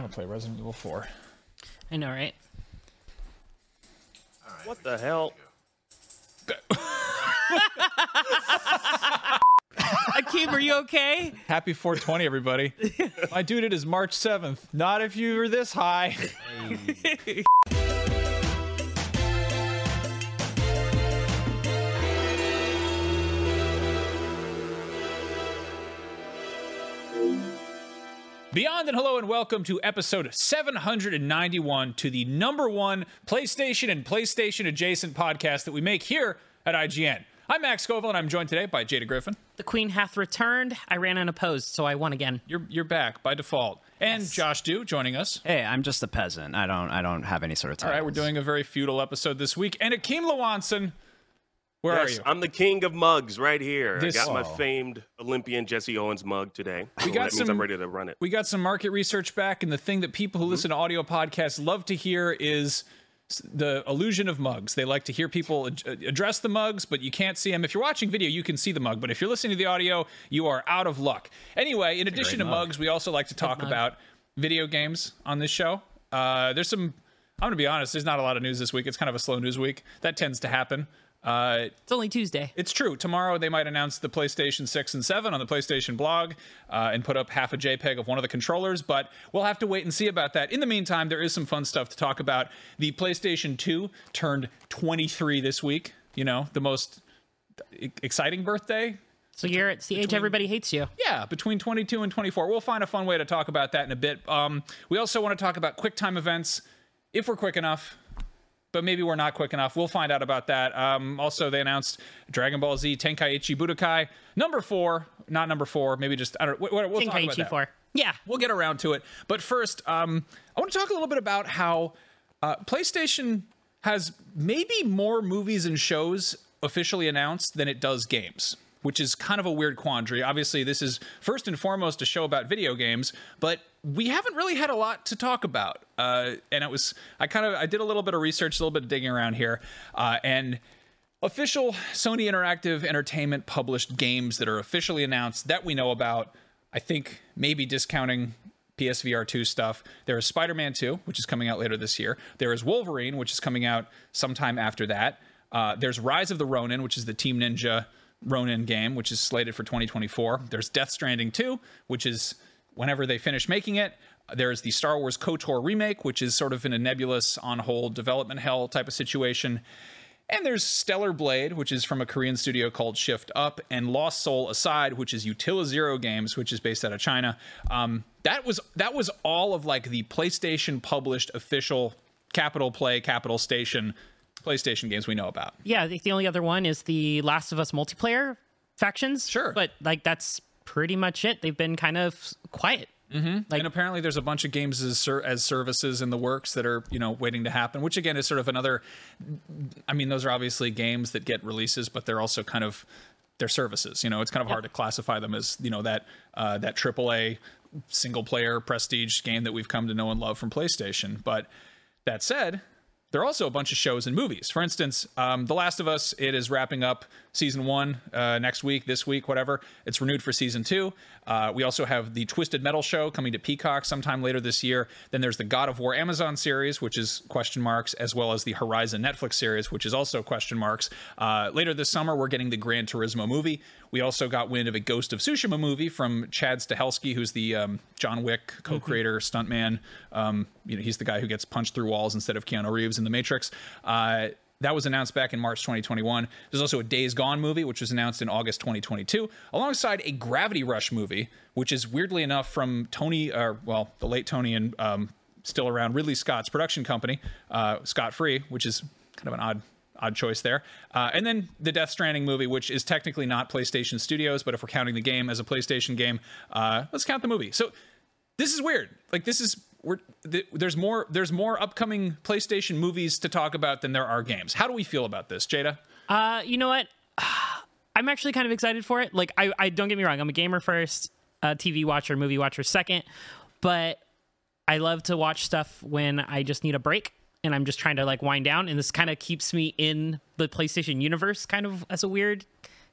want to play Resident Evil 4. I know, right? What the hell? Akeem, are you okay? Happy 420, everybody. My dude, it is March 7th. Not if you were this high. Beyond and hello and welcome to episode 791 to the number one PlayStation and PlayStation adjacent podcast that we make here at IGN. I'm Max Scoville and I'm joined today by Jada Griffin. The queen hath returned. I ran unopposed, so I won again. You're you're back by default. And Josh Dew joining us. Hey, I'm just a peasant. I don't I don't have any sort of All titles. right, we're doing a very feudal episode this week. And Akeem Lawanson, where Yes, are you? I'm the king of mugs right here. This- I got my Oh. famed Olympian Jesse Owens mug today. We So got that means some- I'm ready to run it. we got some market research back, and the thing that people who listen to audio podcasts love to hear is the illusion of mugs. They like to hear people ad- address the mugs, but you can't see them. If you're watching video, you can see the mug, but if you're listening to the audio, you are out of luck. Anyway, in addition to mugs, we also like to talk about video games on this show. Uh, there's some. I'm gonna be honest. There's not a lot of news this week. It's kind of a slow news week. That tends to happen. Uh, It's only Tuesday. it's true. Tomorrow they might announce the PlayStation 6 and 7 on the PlayStation blog uh, and put up half a JPEG of one of the controllers, but we'll have to wait and see about that. In the meantime, there is some fun stuff to talk about. The PlayStation 2 turned 23 this week. You know, the most exciting birthday So you're it's the age everybody hates you. yeah, between 22 and 24. We'll find a fun way to talk about that in a bit. Um, we also want to talk about quick time events, if we're quick enough, but maybe we're not quick enough. We'll find out about that. Um, also, they announced Dragon Ball Z Tenkaichi Budokai number four, not number four, maybe just I don't. We'll, we'll talk about Tenkaichi. 4. Yeah. We'll get around to it. But first, um, I want to talk a little bit about how uh, PlayStation has maybe more movies and shows officially announced than it does games, which is kind of a weird quandary. Obviously, this is first and foremost a show about video games, but we haven't really had a lot to talk about. Uh, and it was, I kind of, I did a little bit of research, a little bit of digging around here, uh, and official Sony Interactive Entertainment published games that are officially announced that we know about. I think maybe discounting PSVR 2 stuff. There is Spider Man 2, which is coming out later this year. There is Wolverine, which is coming out sometime after that. Uh, there's Rise of the Ronin, which is the Team Ninja Ronin game, which is slated for 2024. There's Death Stranding 2, which is whenever they finish making it. There's the Star Wars KOTOR remake, which is sort of in a nebulous, on hold development hell type of situation. And there's Stellar Blade, which is from a Korean studio called Shift Up, and Lost Soul Aside, which is Ultizero Games, which is based out of China. Um, that was that was all of like the PlayStation published official Capital Play, Capital Station PlayStation games we know about. Yeah, I think the only other one is the Last of Us multiplayer factions. Sure. But like that's pretty much it. They've been kind of quiet. and apparently there's a bunch of games as, as services in the works that are you know waiting to happen which again is sort of another i mean those are obviously games that get releases but they're also kind of they're services you know it's kind of hard to classify them as you know that uh, that aaa single player prestige game that we've come to know and love from playstation but that said there are also a bunch of shows and movies. For instance, um, The Last of Us, it is wrapping up season one uh, next week, this week, whatever. It's renewed for season two. Uh, we also have the Twisted Metal show coming to Peacock sometime later this year. Then there's the God of War Amazon series, which is question marks, as well as the Horizon Netflix series, which is also question marks. Uh, later this summer, we're getting the Gran Turismo movie. We also got wind of a Ghost of Tsushima movie from Chad Stahelski, who's the um, John Wick co-creator, stuntman. Um, you know, he's the guy who gets punched through walls instead of Keanu Reeves in The Matrix. Uh, that was announced back in March 2021. There's also a Days Gone movie, which was announced in August 2022, alongside a Gravity Rush movie, which is weirdly enough from Tony, or well, the late Tony and um, still around Ridley Scott's production company, uh, Scott Free, which is kind of an odd odd choice there. Uh, and then the Death Stranding movie, which is technically not PlayStation Studios, but if we're counting the game as a PlayStation game, uh, let's count the movie. So this is weird. Like this is we're th- there's more there's more upcoming PlayStation movies to talk about than there are games. How do we feel about this, Jada? Uh, you know what? I'm actually kind of excited for it. Like, I, I don't get me wrong. I'm a gamer first, a TV watcher, movie watcher second, but I love to watch stuff when I just need a break and I'm just trying to like wind down. And this kind of keeps me in the PlayStation universe, kind of as a weird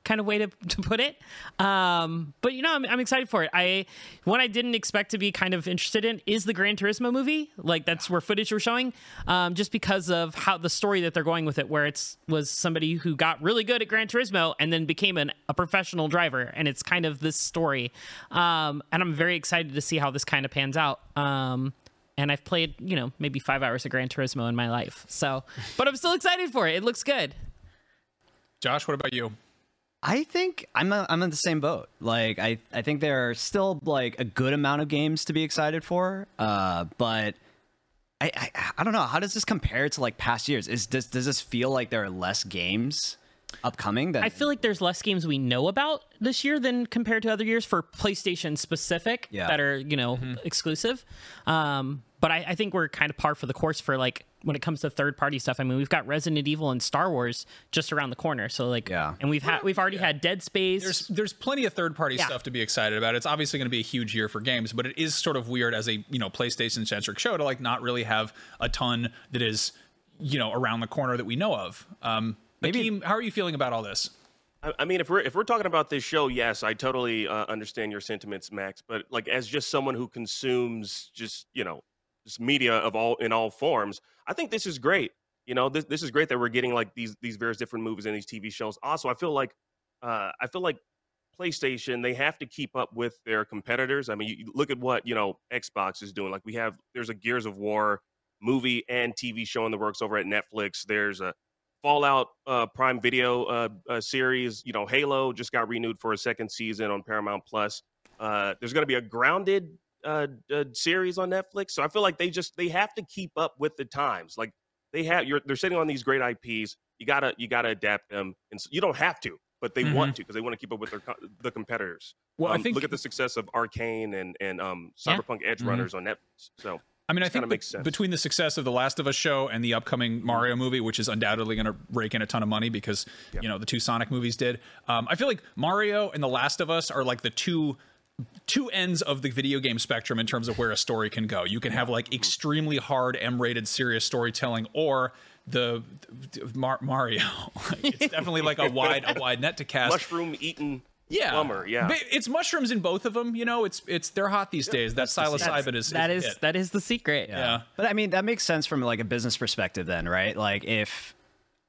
kind of way to, to put it. Um, but you know, I'm, I'm excited for it. I one I didn't expect to be kind of interested in is the Gran Turismo movie. Like that's where footage we're showing, um, just because of how the story that they're going with it, where it's was somebody who got really good at Gran Turismo and then became an, a professional driver, and it's kind of this story. Um, and I'm very excited to see how this kind of pans out. Um, and I've played, you know, maybe five hours of Gran Turismo in my life. So, but I'm still excited for it. It looks good. Josh, what about you? I think I'm a, I'm in the same boat. Like I I think there are still like a good amount of games to be excited for. Uh, but I, I I don't know. How does this compare to like past years? Is does does this feel like there are less games upcoming? Than I feel like there's less games we know about this year than compared to other years for PlayStation specific Yeah. that are you know exclusive. Um, but I, I think we're kind of par for the course for like when it comes to third party stuff. I mean, we've got Resident Evil and Star Wars just around the corner. So like, Yeah. and we've had we've already had Dead Space. There's there's plenty of third party Yeah. stuff to be excited about. It's obviously going to be a huge year for games, but it is sort of weird as a you know PlayStation centric show to like not really have a ton that is you know around the corner that we know of. Um, Maybe- Akeem, how are you feeling about all this? I, I mean, if we're if we're talking about this show, yes, I totally uh, understand your sentiments, Max. But like, as just someone who consumes just you know just media of all in all forms, I think this is great. You know, this this is great that we're getting like these these various different movies and these TV shows. Also, I feel like uh, I feel like PlayStation they have to keep up with their competitors. I mean, you, you look at what you know Xbox is doing. Like we have there's a Gears of War movie and TV show in the works over at Netflix. There's a Fallout uh, Prime Video uh, uh, series. You know, Halo just got renewed for a second season on Paramount Plus. Uh, there's going to be a Grounded uh, uh, series on Netflix. So I feel like they just they have to keep up with the times. Like they have, you're they're sitting on these great IPs. You gotta you gotta adapt them, and so you don't have to, but they want to because they want to keep up with their the competitors. Well, I Um, think look at the success of Arcane and and um, Yeah. Cyberpunk Edge Runners on Netflix. So I mean, I think be- makes sense. between the success of the Last of Us show and the upcoming Mario movie, which is undoubtedly going to rake in a ton of money because you know the two Sonic movies did. Um, I feel like Mario and the Last of Us are like the two two ends of the video game spectrum in terms of where a story can go. You can have like extremely hard M-rated serious storytelling, or the, the Mar- Mario. it's definitely like a wide a wide net to cast. mushroom eating yeah, plumber. Yeah, But it's mushrooms in both of them. You know, it's it's they're hot these days. That psilocybin is that is, is that is the secret. yeah. But I mean, that makes sense from like a business perspective, then, right? Like, if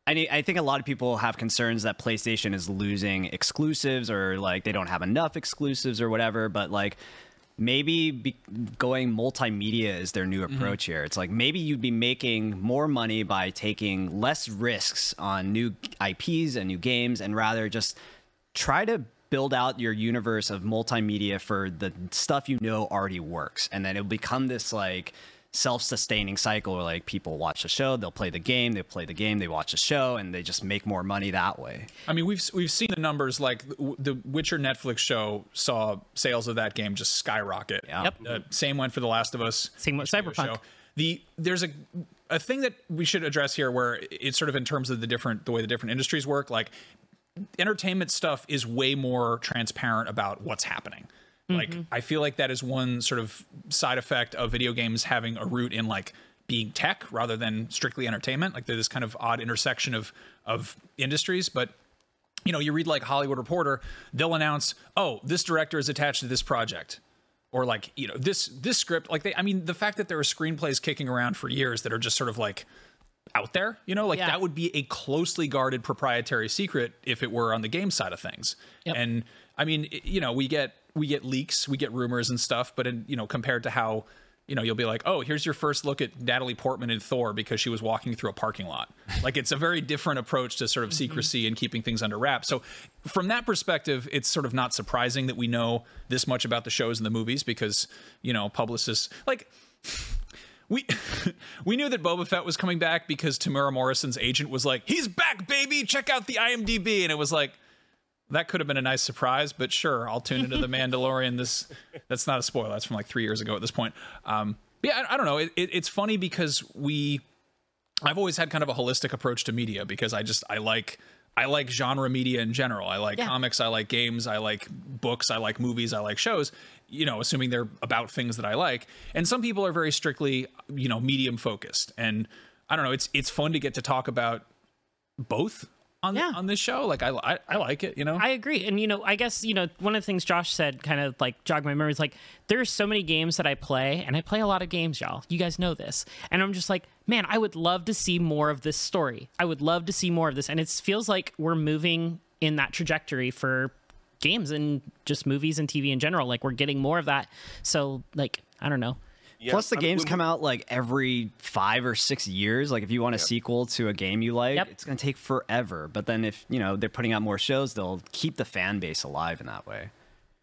I I think a lot of people have concerns that PlayStation is losing exclusives or like they don't have enough exclusives or whatever. But like, maybe be- going multimedia is their new mm-hmm. approach here. It's like maybe you'd be making more money by taking less risks on new IPs and new games, and rather just try to build out your universe of multimedia for the stuff you know already works and then it'll become this like self-sustaining cycle where like people watch the show they'll play the game they play the game they watch the show and they just make more money that way I mean, we've we've seen the numbers. Like the- the Witcher Netflix show saw sales of that game just skyrocket. Yeah. Yep. Uh, same went for The Last of Us. Same with HBO Cyberpunk. The there's a a thing that we should address here, where it's sort of in terms of the different the way the different industries work. Like entertainment stuff is way more transparent about what's happening. Like mm-hmm. I feel like that is one sort of side effect of video games having a root in like being tech rather than strictly entertainment. Like there's this kind of odd intersection of of industries, but you know, you read like Hollywood Reporter, they'll announce, "Oh, this director is attached to this project." Or like, you know, this this script, like they I mean, the fact that there are screenplays kicking around for years that are just sort of like out there, you know, like Yeah. that would be a closely guarded proprietary secret if it were on the game side of things. Yep. And I mean, you know, we get we get leaks, we get rumors and stuff, but in, you know, compared to how you know, you'll be like, "Oh, here's your first look at Natalie Portman in Thor because she was walking through a parking lot." like it's a very different approach to sort of mm-hmm. secrecy and keeping things under wraps. So, from that perspective, it's sort of not surprising that we know this much about the shows and the movies because, you know, publicists like we we knew that Boba Fett was coming back because Temuera Morrison's agent was like, "He's back, baby! Check out the IMDb," and it was like, that could have been a nice surprise. But sure, I'll tune into the Mandalorian. This that's not a spoiler. That's from like three years ago at this point. Um, yeah, I, I don't know. It, it, it's funny because we, I've always had kind of a holistic approach to media because I just I like. I like genre media in general. I like Yeah. comics, I like games, I like books, I like movies, I like shows, you know, assuming they're about things that I like. And some people are very strictly, you know, medium focused. And I don't know, it's it's fun to get to talk about both on Yeah. on this show. Like I, I I like it. You know. I agree. And, you know, I guess, you know, one of the things Josh said kind of like jogged my memory is like, there's so many games that I play, and I play a lot of games, y'all. You guys know this. And I'm just like, man, I would love to see more of this story. I would love to see more of this. And it feels like we're moving in that trajectory for games and just movies and TV in general. Like, we're getting more of that. So, like, I don't know. Yeah, Plus, the I'm- games when- come out like every five or six years. Like, if you want a sequel to a game you like, Yep. it's going to take forever. But then, if you know they're putting out more shows, they'll keep the fan base alive in that way.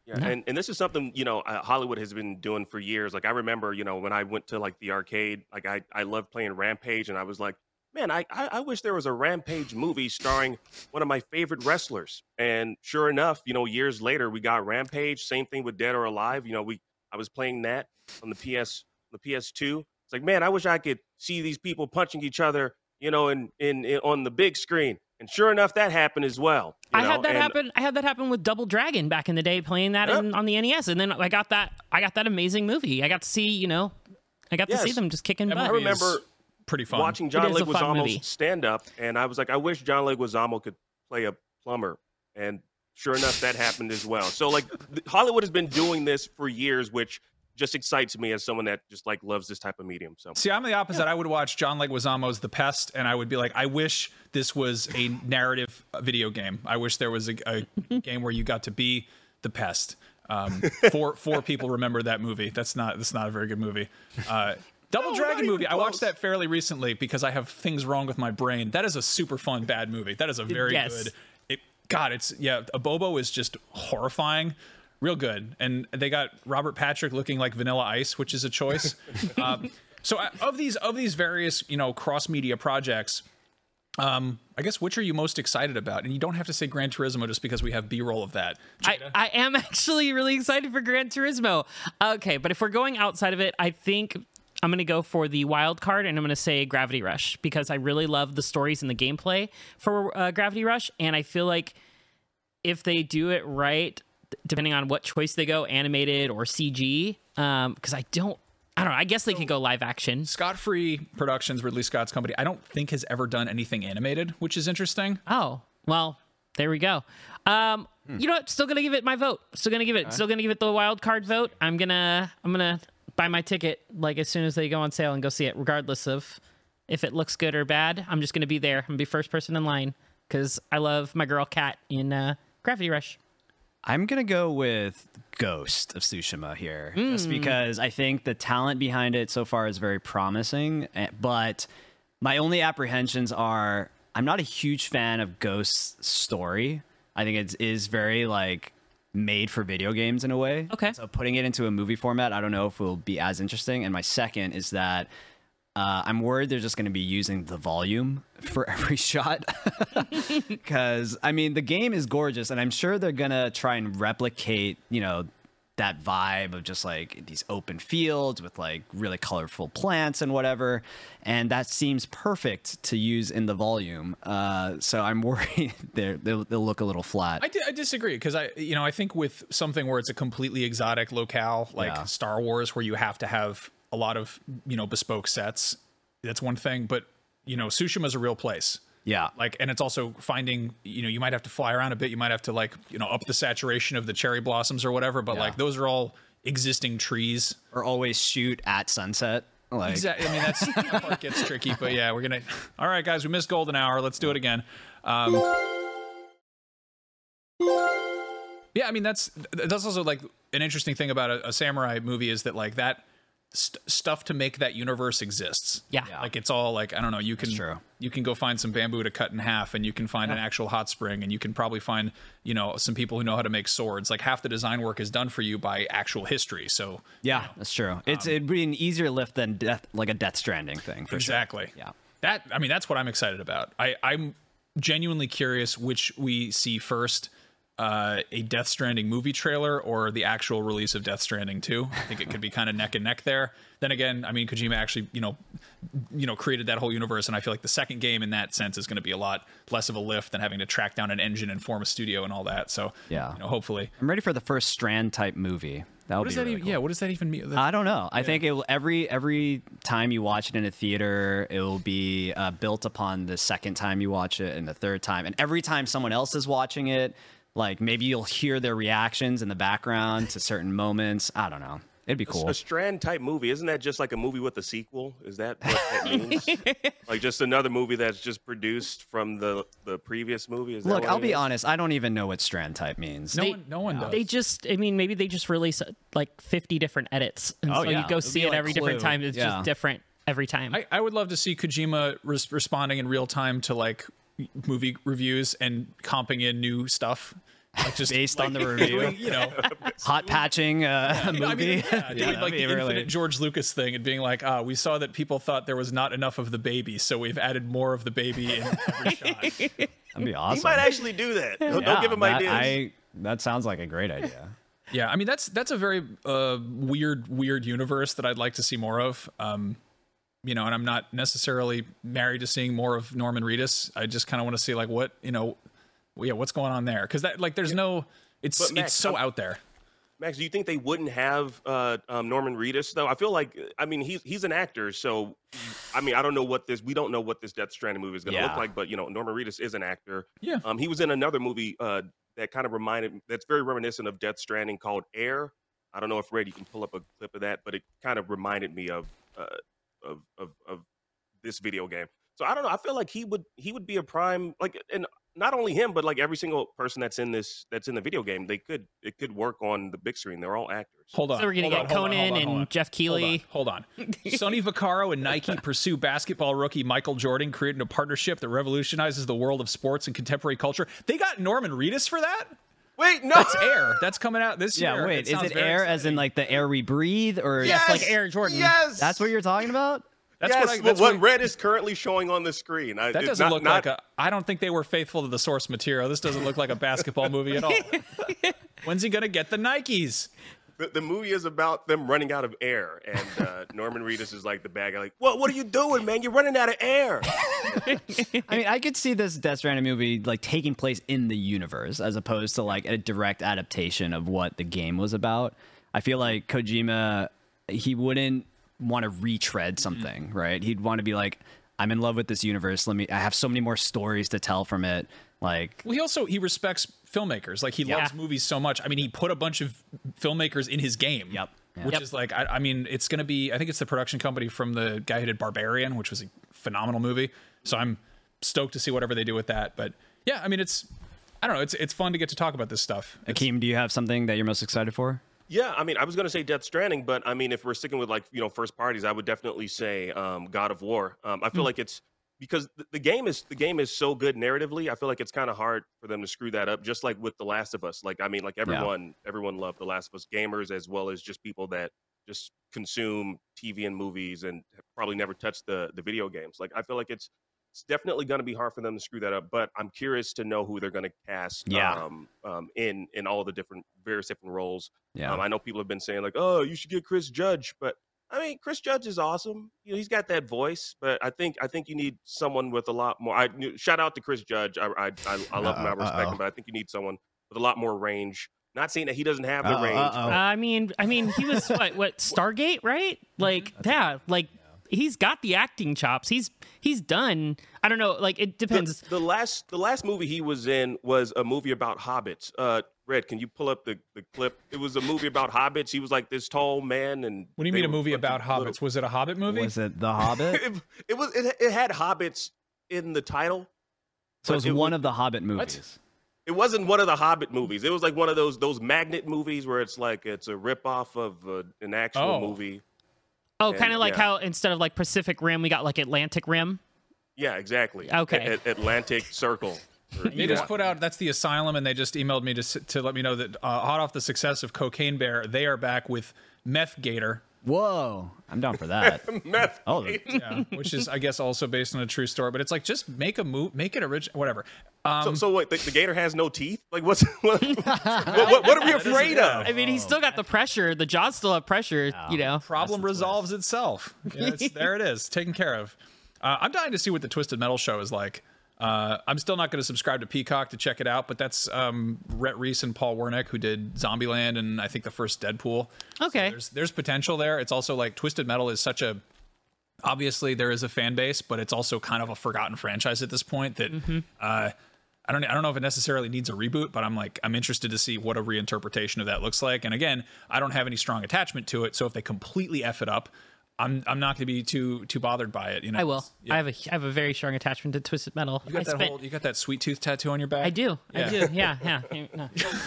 Yeah, and, and this is something you know uh, Hollywood has been doing for years. Like I remember, you know, when I went to like the arcade, like I I loved playing Rampage, and I was like, man, I I, I wish there was a Rampage movie starring one of my favorite wrestlers. And sure enough, you know, years later we got Rampage. Same thing with Dead or Alive. You know, we I was playing that on the PS the PS2. It's like, man, I wish I could see these people punching each other, you know, in in, in on the big screen. And sure enough, that happened as well. you I know, had that and- happen. I had that happen with Double Dragon back in the day, playing that Yep. in, on the NES, and then I got that. I got that amazing movie. I got to see, you know, I got to see them just kicking butt. I remember pretty fun. watching John is a fun movie. Leguizamo's stand up, and I was like, I wish John Leguizamo could play a plumber. And sure enough, that happened as well. So like Hollywood has been doing this for years, which just excites me as someone that just like loves this type of medium. So See, I'm the opposite. I would watch John Leguizamo's The Pest, and I would be like, I wish this was a narrative video game. I wish there was a, a game where you got to be the pest. Um, four four people remember that movie. That's not that's not a very good movie. Uh, Double No, Dragon movie. even I watched that fairly recently because I have things wrong with my brain. That is a super fun bad movie. That is a very Yes. good. God, it's yeah. Abobo is just horrifying. Real good, and they got Robert Patrick looking like Vanilla Ice, which is a choice. um, so uh, of these of these various you know cross media projects, um, I guess which are you most excited about? And you don't have to say Gran Turismo just because we have B roll of that. I, I am actually really excited for Gran Turismo. Okay, but if we're going outside of it, I think I'm going to go for the wild card and I'm going to say Gravity Rush because I really love the stories and the gameplay for uh, Gravity Rush. And I feel like if they do it right, depending on what choice they go, animated or CG, because I don't, I don't know, I guess they could go live action. Scott Free Productions, Ridley Scott's company, I don't think has ever done anything animated, which is interesting. Oh, well, there we go. Um, Hmm. you know what? Still gonna give it my vote. Still gonna give it. Still gonna give it the wild card vote. I'm gonna. I'm gonna buy my ticket like as soon as they go on sale and go see it, regardless of if it looks good or bad. I'm just gonna be there. I'm gonna be first person in line because I love my girl Cat in uh, Gravity Rush. I'm gonna go with Ghost of Tsushima here, just because I think the talent behind it so far is very promising. eh, But my only apprehensions are I'm not a huge fan of Ghost's story. I think it is very like made for video games in a way. Okay. So putting it into a movie format, I don't know if it will be as interesting. And my second is that uh, I'm worried they're just going to be using the volume for every shot. Because, I mean, the game is gorgeous, and I'm sure they're going to try and replicate, you know, that vibe of just like these open fields with like really colorful plants and whatever. And that seems perfect to use in the volume. Uh, so I'm worried they'll, they'll look a little flat. I, disagree because I, you know, I think with something where it's a completely exotic locale like Yeah. Star Wars, where you have to have a lot of you know bespoke sets, that's one thing. But you know, Tsushima is a real place. Yeah. Like, and it's also finding, you know, you might have to fly around a bit. You might have to like, you know, up the saturation of the cherry blossoms or whatever. But Yeah. like, those are all existing trees. or always shoot at sunset. Like, Exactly. I mean, that's that part gets tricky, but yeah, we're gonna. All right, guys, we missed golden hour. Let's do it again. Um, yeah, I mean, that's that's also like an interesting thing about a, a samurai movie is that like that st- stuff to make that universe exists. Yeah. Yeah. like it's all like I don't know. You can true. You can go find some bamboo to cut in half, and you can find an actual hot spring, and you can probably find you know some people who know how to make swords. Like half the design work is done for you by actual history. So Yeah, that's true. Um, it's it'd be an easier lift than death, like a Death Stranding thing. For exactly. Sure. Yeah. That I mean, that's what I'm excited about. I, I'm genuinely curious which we see first. Uh, a Death Stranding movie trailer or the actual release of Death Stranding 2. I think it could be kind of neck and neck there. Then again, I mean, Kojima actually, you know, you know, created that whole universe, and I feel like the second game in that sense is going to be a lot less of a lift than having to track down an engine and form a studio and all that. So, Yeah. you know, hopefully, I'm ready for the first Strand type movie. That would be that really even? cool. Yeah, what does that even mean? I don't know. I think it will, every every time you watch it in a theater, it will be uh, built upon the second time you watch it and the third time, and every time someone else is watching it, like maybe you'll hear their reactions in the background to certain moments. I don't know. It'd be cool. A Strand type movie, isn't that just like a movie with a sequel? Is that what that means? like just another movie that's just produced from the the previous movie? Is that Look, what I'll be is? honest. I don't even know what strand type means. no They- one, no one does. They just, I mean, maybe they just release uh, like 50 different edits. And Oh, so yeah. you go It'd see it like every different time. It's Yeah. just different every time. I, I would love to see Kojima res- responding in real time to like movie reviews and comping in new stuff, like just Based on the review. you know, Hot patching uh, a You know, I movie. mean, yeah, doing that'd like be the really- infinite George Lucas thing and being like, ah, we saw that people thought there was not enough of the baby, so we've added more of the baby in every shot. That'd be awesome. He might actually do that. Don't, Yeah, don't give him that, ideas. I, that sounds like a great idea. Yeah, I mean that's that's a very uh, weird, weird universe that I'd like to see more of. Um, you know, and I'm not necessarily married to seeing more of Norman Reedus. I just kind of want to see like what you know, yeah, what's going on there because that like there's no, it's Max, it's so I'm- out there. Max, do you think they wouldn't have uh, um, Norman Reedus though? I feel like, I mean, he's he's an actor, so I mean, I don't know what this, we don't know what this Death Stranding movie is going to Yeah. look like, but you know, Norman Reedus is an actor. Yeah. Um, he was in another movie uh, that kind of reminded, that's very reminiscent of Death Stranding called Air. I don't know if Red, you can pull up a clip of that, but it kind of reminded me of uh, of, of of this video game. So I don't know. I feel like he would he would be a prime like, and not only him, but like every single person that's in this that's in the video game, they could it could work on the big screen. They're all actors. Hold on. so we're going to hold get on, hold on, Conan hold on, hold and. Geoff Keighley. Hold on. Hold on. Sonny Vaccaro and Nike pursue basketball rookie Michael Jordan, creating a partnership that revolutionizes the world of sports and contemporary culture. They got Norman Reedus for that? Wait, no, That's Air. That's coming out this Yeah, year. Yeah, wait. is it very air as in like the air we breathe, or Yes, like Air Jordan. Yes, that's what you're talking about? That's yes, what I, what, that's what what, Red is currently showing on the screen. I, that doesn't not- look not- like a. I don't think they were faithful to the source material. This doesn't look like a basketball movie at all. When's he gonna get the Nikes? The, the movie is about them running out of air, and uh, Norman Reedus is like the bad guy. Like, what? What are you doing, man? You're running out of air. I mean, I could see this Death Stranding movie like taking place in the universe as opposed to like a direct adaptation of what the game was about. I feel like Kojima, he wouldn't want to retread something, right? He'd want to be like, I'm in love with this universe. Let me. I have so many more stories to tell from it. Like, Well, he also he respects filmmakers. Like he loves movies so much. I mean, he put a bunch of filmmakers in his game. Yep. Yeah. Which Yep. is like, I, I mean, it's going to be. I think it's the production company from the guy who did Barbarian, which was a phenomenal movie. So I'm stoked to see whatever they do with that. But yeah, I mean, it's. I don't know. It's it's fun to get to talk about this stuff. It's- Akeem, do you have something that you're most excited for? Yeah, I mean, I was going to say Death Stranding, but I mean, if we're sticking with like you know first parties, I would definitely say um, God of War. Um, I feel like it's because the, the game is the game is so good narratively. I feel like it's kind of hard for them to screw that up. Just like with The Last of Us, like I mean, like everyone everyone loved The Last of Us, gamers as well as just people that just consume TV and movies and probably never touched the the video games. Like I feel like it's it's definitely going to be hard for them to screw that up. But I'm curious to know who they're going to cast Yeah. um, um, in in all the different various different roles. Yeah. Um, I know people have been saying like, "Oh, you should get Chris Judge," but I mean, Chris Judge is awesome. You know, he's got that voice, but I think I think you need someone with a lot more. I shout out to Chris Judge. I I, I, I love him. I respect uh-oh. him, but I think you need someone with a lot more range. Not saying that he doesn't have the Uh-oh, range. uh-oh. Uh, I mean, I mean, he was what? What Stargate, right? Like, yeah, like he's got the acting chops. He's he's done. I don't know. Like, it depends. The, the last the last movie he was in was a movie about hobbits. Uh, Red, can you pull up the, the clip? It was a movie about hobbits. He was like this tall man, and What do you they mean a movie fucking about little- hobbits? Was it a Hobbit movie? Was it The Hobbit? it, it was it, it had hobbits in the title. so it was it one was- of the Hobbit movies. It wasn't one of the Hobbit movies. It was like one of those those magnet movies where it's like it's a ripoff of uh, an actual Oh. movie. oh, kind of like yeah. how instead of like Pacific Rim, we got like Atlantic Rim. Yeah, exactly. Okay. A- A- Atlantic Circle. Or They you just put out that's the asylum, and they just emailed me to to let me know that uh, hot off the success of Cocaine Bear, they are back with Meth Gator, Whoa, I'm down for that. meth. Oh, the- yeah, which is I guess also based on a true story. But it's like just make a move, make it original, whatever. Um, So, so what? The, the gator has no teeth? Like what's what? what, what, what are we afraid of? I mean, he's still got the pressure. The jaws still have pressure. You know. problem resolves itself. Yeah, it's, there it is, taken care of. Uh, I'm dying to see what the Twisted Metal show is like. Uh, I'm still not going to subscribe to Peacock to check it out, but that's um, Rhett Reese and Paul Wernick who did Zombieland and I think the first Deadpool. So Okay. there's there's potential there. It's also like Twisted Metal is such a obviously there is a fan base, but it's also kind of a forgotten franchise at this point that uh, I don't I don't know if it necessarily needs a reboot, but I'm like I'm interested to see what a reinterpretation of that looks like. And again, I don't have any strong attachment to it, so if they completely f it up, I'm I'm not going to be too too bothered by it. You know, I will. Yeah. I have a I have a very strong attachment to Twisted Metal. You got I that spent- whole you got that sweet tooth tattoo on your back. I do. Yeah. I do. Yeah. Yeah. No.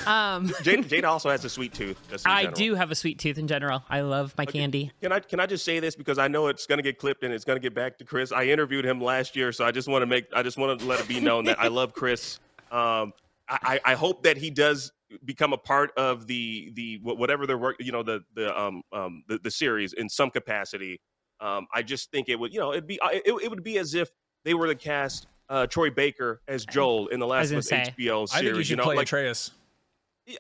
Um, Jada, Jada also has a sweet tooth. just I general. do have a sweet tooth in general. I love my candy. Can I can I just say this because I know it's going to get clipped and it's going to get back to Chris. I interviewed him last year, so I just want to make I just want to let it be known that I love Chris. Um, I, I I hope that he does become a part of the the whatever their work you know the the um um the, the series in some capacity. Um, I just think it would you know it'd be it, it would be as if they were to cast uh, Troy Baker as Joel in the Last of was say. HBO I think you series. should know, play like Atreus.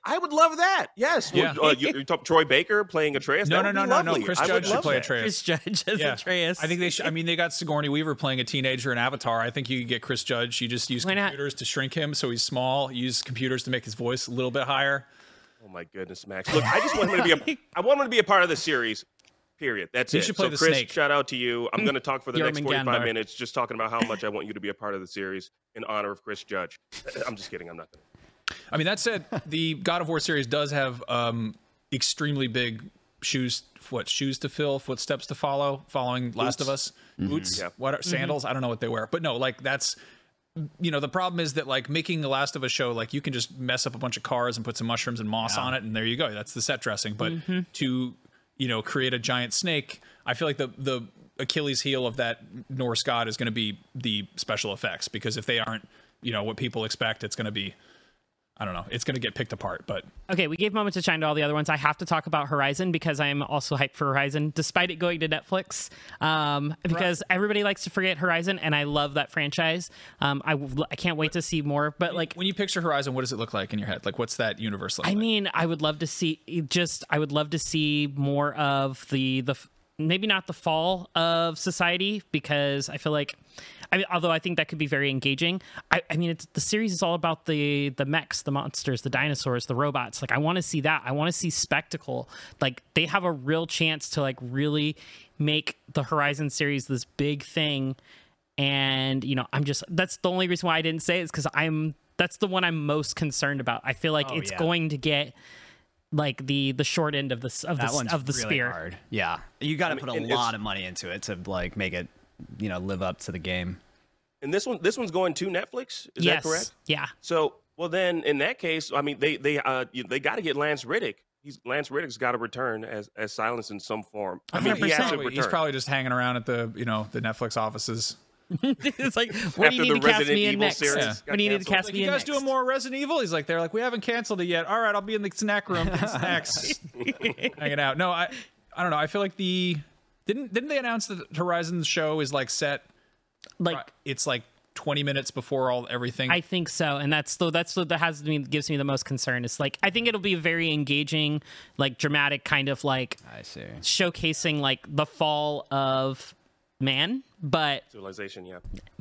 I would love that. Yes. Yeah. Well, uh, you, you're talking Troy Baker playing Atreus. No, no, no, no, no. Chris I Judge should play that. Atreus. Chris Judge as Yeah. Atreus. I think they should. I mean, they got Sigourney Weaver playing a teenager in Avatar. I think you could get Chris Judge. You just use Why not? computers to shrink him so he's small. Use computers to make his voice a little bit higher. Oh my goodness, Max! Look, I just want him to be a. I want him to be a part of the series. Period. That's You it. should play so, the Chris, snake. shout out to you. I'm going to talk for the next Jormungandr. 45 minutes, just talking about how much I want you to be a part of the series in honor of Chris Judge. I'm just kidding. I'm not. Gonna. I mean, that said, the God of War series does have um, extremely big shoes. What shoes to fill, footsteps to follow, following Last of Us, mm-hmm. boots, Yeah. what are, mm-hmm. sandals? I don't know what they wear, but no, like that's you know the problem is that like making the Last of Us show, like you can just mess up a bunch of cars and put some mushrooms and moss on it, and there you go. That's the set dressing. But mm-hmm. to you know create a giant snake, I feel like the the Achilles heel of that Norse god is going to be the special effects because if they aren't you know what people expect, it's going to be I don't know. It's going to get picked apart, but Okay, we gave moments to shine to all the other ones. I have to talk about Horizon because I am also hyped for Horizon, despite it going to Netflix. Um, because everybody likes to forget Horizon, and I love that franchise. Um, I, I can't wait to see more. But like, when you picture Horizon, what does it look like in your head? Like, what's that universe like? I mean, I would love to see just. I would love to see more of the the maybe not the fall of society because I feel like. I mean, although I think that could be very engaging. I, I mean, it's, the series is all about the the mechs, the monsters, the dinosaurs, the robots. Like, I want to see that. I want to see spectacle. Like, they have a real chance to like really make the Horizon series this big thing. And you know, I'm just that's the only reason why I didn't say it is because I'm that's the one I'm most concerned about. I feel like Oh, it's yeah. going to get like the the short end of the s- of That the one's of the really spear. hard. Yeah, you got to mean, put a lot of money into it to like make it, you know, live up to the game. And this one, this one's going to Netflix. Is yes. that correct? Yeah. So, well, then in that case, I mean, they they uh they got to get Lance Reddick. He's Lance Reddick's got to return as as Silence in some form. I mean, he has to Probably- he's probably just hanging around at the you know the Netflix offices. it's like when do you need the to cast Resident me in Evil next? series Yeah. got When do you need to cast Like, me you in guys next? doing more Resident Evil? He's like, they're like, we haven't canceled it yet. All right, I'll be in the snack room getting snacks, hanging out. No, I, I don't know. I feel like the didn't didn't they announce that Horizon's show is like set? Like uh, It's like twenty minutes before all everything. I think so, and that's the that's what that has me gives me the most concern. It's like I think it'll be very engaging, like dramatic kind of like I see. showcasing like the fall of man, but Civilization, yeah.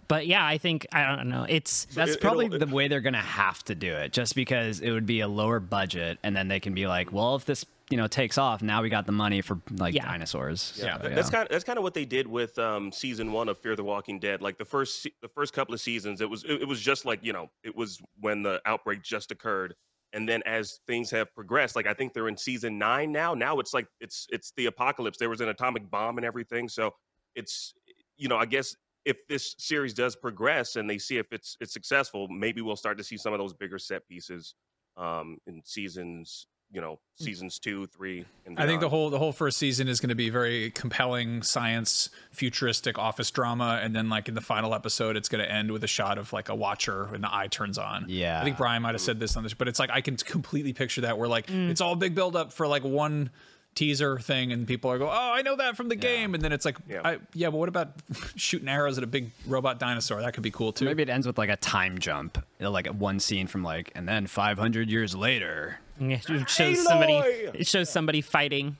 But yeah, I think I don't know. It's That's it- probably the way they're gonna have to do it, just because it would be a lower budget, and then they can be like, well, if this you know takes off, now we got the money for like Yeah. dinosaurs. Yeah, So, That- That's kind of that's kind of what they did with um, season one of Fear the Walking Dead. Like the first the first couple of seasons, it was it, it was just like you know it was when the outbreak just occurred, and then as things have progressed, like I think they're in season nine now. Now it's like it's it's the apocalypse. There was an atomic bomb and everything, so it's you know I guess if this series does progress and they see if it's it's successful, maybe we'll start to see some of those bigger set pieces um, in seasons. You know, seasons two, three, and I think the whole the whole first season is going to be very compelling science futuristic office drama, and then like in the final episode, it's going to end with a shot of like a watcher and the eye turns on. Yeah. I think Brian might have said this on this, but it's like I can completely picture that where like it's all big build up for like one teaser thing, and people are go, oh, I know that from the game, and then it's like, Yeah. I, yeah, but what about shooting arrows at a big robot dinosaur? That could be cool too. Maybe it ends with like a time jump, you know, like one scene from like, and then 500 years later. it shows somebody it shows somebody fighting.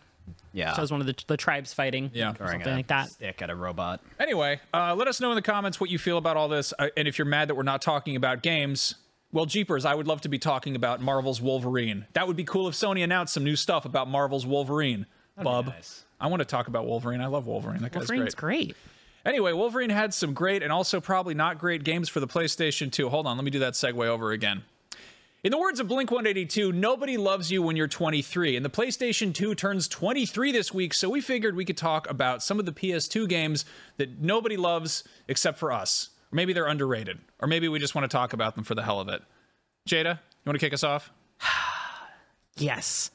Yeah. shows one of the, the tribes fighting. Yeah. or Throwing something like that. Stick at a robot. Anyway, uh, let us know in the comments what you feel about all this, uh, and if you're mad that we're not talking about games. Well, jeepers, I would love to be talking about Marvel's Wolverine. That would be cool if Sony announced some new stuff about Marvel's Wolverine. Bub, nice. I want to talk about Wolverine. I love Wolverine. That guy's Wolverine's great. great. Anyway, Wolverine had some great and also probably not great games for the PlayStation 2. Hold on, let me do that segue over again. In the words of Blink 182, nobody loves you when you're 23, and the PlayStation 2 turns 23 this week, so we figured we could talk about some of the PS2 games that nobody loves except for us. Or maybe they're underrated, or maybe we just want to talk about them for the hell of it. Jada, you want to kick us off? Yes.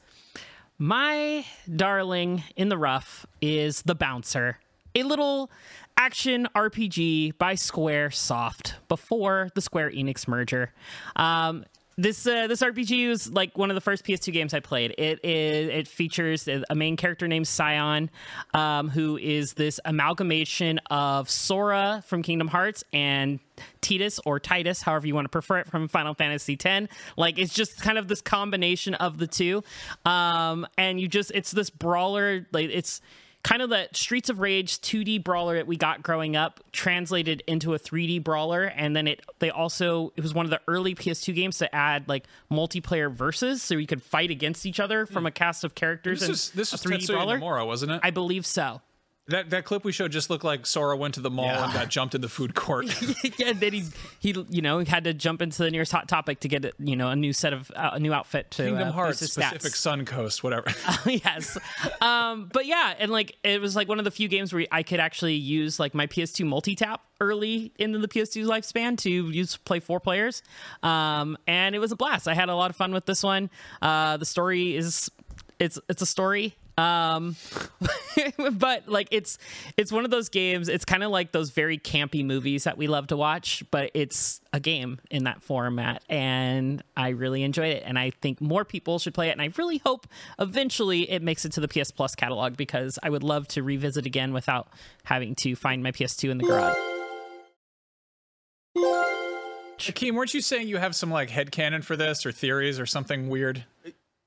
My darling in the rough is The Bouncer, a little action RPG by Square Soft before the Square Enix merger. Um, this uh, this RPG was like one of the first PS2 games I played. It is it features a main character named Sion, um, who is this amalgamation of Sora from Kingdom Hearts and Tidus or Titus, however you want to prefer it, from Final Fantasy X. Like it's just kind of this combination of the two, um, and you just it's this brawler. Like it's kind of the Streets of Rage 2D brawler that we got growing up translated into a 3D brawler and then it they also it was one of the early PS2 games to add like multiplayer versus so you could fight against each other from hmm. a cast of characters This and is this is 3D Tetsuya brawler. Nomura, wasn't it? I believe so. That that clip we showed just looked like Sora went to the mall Yeah. and got jumped in the food court. yeah, and then he he you know had to jump into the nearest hot topic to get you know a new set of uh, a new outfit to Kingdom uh, Hearts, his stats. Pacific Sun Coast, whatever. yes. Um, but yeah, and like it was like one of the few games where I could actually use like my PS2 multi tap early into the PS2's lifespan to use play four players. Um, and it was a blast. I had a lot of fun with this one. Uh, the story is it's it's a story. Um, but like it's it's one of those games. It's kind of like those very campy movies that we love to watch, but it's a game in that format, and I really enjoyed it. And I think more people should play it. And I really hope eventually it makes it to the PS Plus catalog because I would love to revisit again without having to find my PS2 in the garage. Akeem, weren't you saying you have some like head headcanon for this or theories or something weird?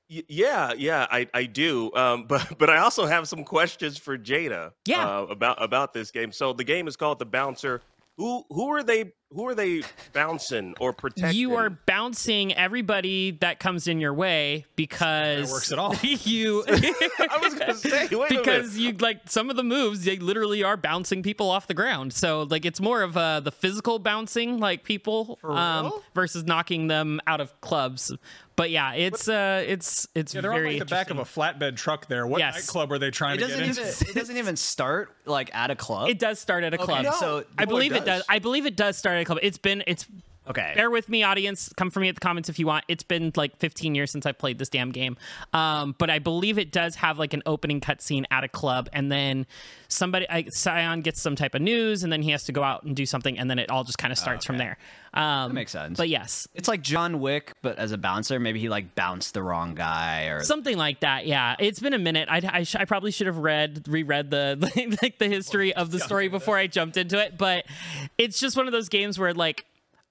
Yeah, yeah, I, I do. Um, but but I also have some questions for Jada. Yeah. Uh, about about this game. So the game is called the Bouncer. Who who are they? Who are they bouncing or protecting? You are bouncing everybody that comes in your way because That works at all. you I was gonna say wait a because you like some of the moves they literally are bouncing people off the ground so like it's more of uh the physical bouncing like people um versus knocking them out of clubs but yeah it's uh it's it's Yeah, they're very on like the back of a flatbed truck there. What Yes. nightclub are they trying It to doesn't get even into? it doesn't even start like at a club. it does start at a club Okay, so I believe it it does. does. I believe it does start at a club. It's been it's okay. bear with me audience. Come for me at the comments if you want. It's been like 15 years since I've played this damn game. Um, but i believe it does have like an opening cutscene at a club and then somebody I, Sion gets some type of news and then he has to go out and do something and then it all just kind of starts from there. Um, that makes sense. but yes. It's like John Wick, but as a bouncer, maybe he like bounced the wrong guy or something like that yeah. It's been a minute. I, I, sh- I probably should have read reread the like the history of the story before i jumped into it but it's just one of those games where like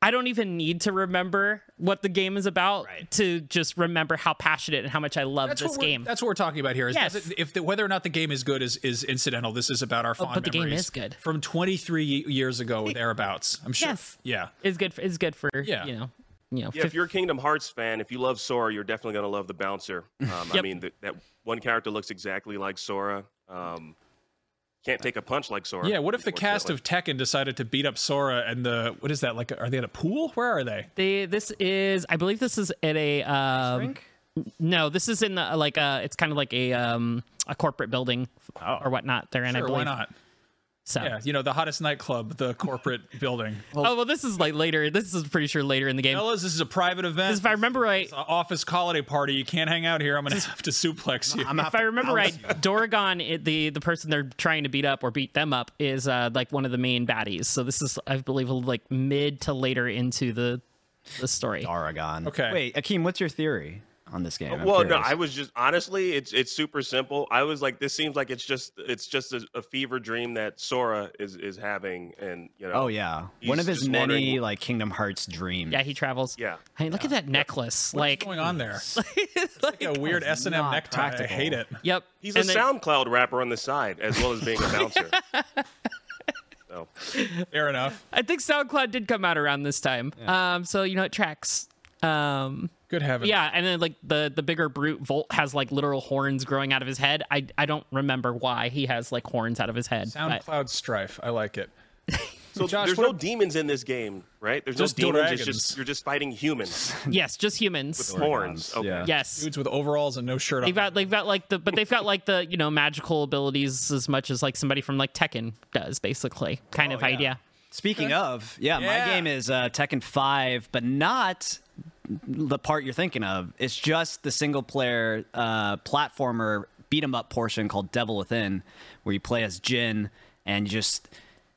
I don't even need to remember what the game is about Right. to just remember how passionate and how much I love That's this game. That's what we're talking about here. Is Yes. it- if the, whether or not the game is good is is incidental. This is about our fond but the game is good. from 23 years ago, with thereabouts. I'm sure. Yes. Yeah. Is good. For, is good for Yeah. you know. You know. Yeah, fif- if you're a Kingdom Hearts fan, if you love Sora, you're definitely gonna love the Bouncer. Um, I mean, th- that one character looks exactly like Sora. Um, can't take a punch like Sora. Yeah. What if the cast of Tekken decided to beat up Sora and the what is that like? Are they at a pool? Where are they? they, this is. I believe this is at a. Um, no, this is in the, like a. It's kind of like a um a corporate building or whatnot. They're in. I Sure, believe. why not? So. Yeah, you know the hottest nightclub, the corporate building. oh well, this is like later. This is pretty sure later in the game. Fellas, this is a private event. If I remember right, It's an office holiday party. You can't hang out here. I'm gonna have to suplex you. I'm if I remember right, Dauragon, it, the the person they're trying to beat up or beat them up, is uh, like one of the main baddies. So this is, I believe, like mid to later into the the story. Aragon. Okay. Wait, Akeem, what's your theory? On this game? I'm well, no. I was just honestly, it's it's super simple. I was like, this seems like it's just it's just a, a fever dream that Sora is is having, and you know. Oh yeah, one of his many wondering- like Kingdom Hearts dreams. Yeah, he travels. Yeah. Hey, look at that necklace. What's like, going on there? like a weird S and M not necktie. I hate it. yep. He's a then- SoundCloud rapper on the side as well as being a bouncer. so, Fair enough. I think SoundCloud did come out around this time. Um, so you know it tracks. Um, Good heavens. yeah, and then like the the bigger brute Volt has like literal horns growing out of his head. I I don't remember why he has like horns out of his head. but- SoundCloud Strife. I like it. so Josh, there's what- no demons in this game, right? There's Just no demons. It's dragons. just you're just fighting humans yes, just humans. with horns. Okay. Yeah. Yes. Dudes with overalls and no shirt on. They've got they've got like the but they've got like the you know magical abilities as much as like somebody from like Tekken does basically kind of yeah. idea. Speaking of, yeah, Yeah. my game is uh, Tekken 5, but not the part you're thinking of. It's just the single player uh, platformer beat 'em up portion called Devil Within, where you play as Jin and you just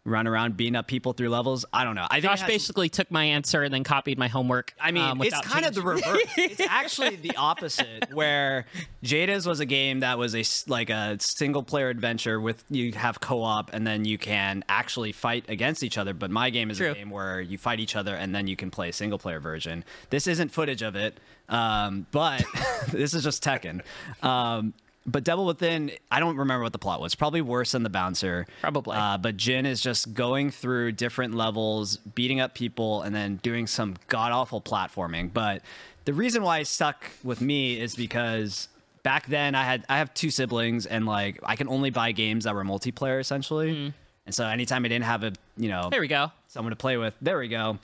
run around beating up people through levels. I don't know. I think Josh basically took my answer and then copied my homework. I mean, um, it's kind of the reverse. it's actually the opposite, where Jada's was a game that was a like a single player adventure with you have co-op and then you can actually fight against each other. But my game is True. a game where you fight each other and then you can play a single player version. This isn't footage of it, um, but this is just Tekken. Um, but Devil Within, I don't remember what the plot was. Probably worse than the bouncer. Probably. Uh, but Jin is just going through different levels, beating up people, and then doing some god awful platforming. But the reason why it stuck with me is because back then I had I have two siblings, and like I can only buy games that were multiplayer essentially. And so anytime I didn't have a you know There we go. someone to play with. There we go.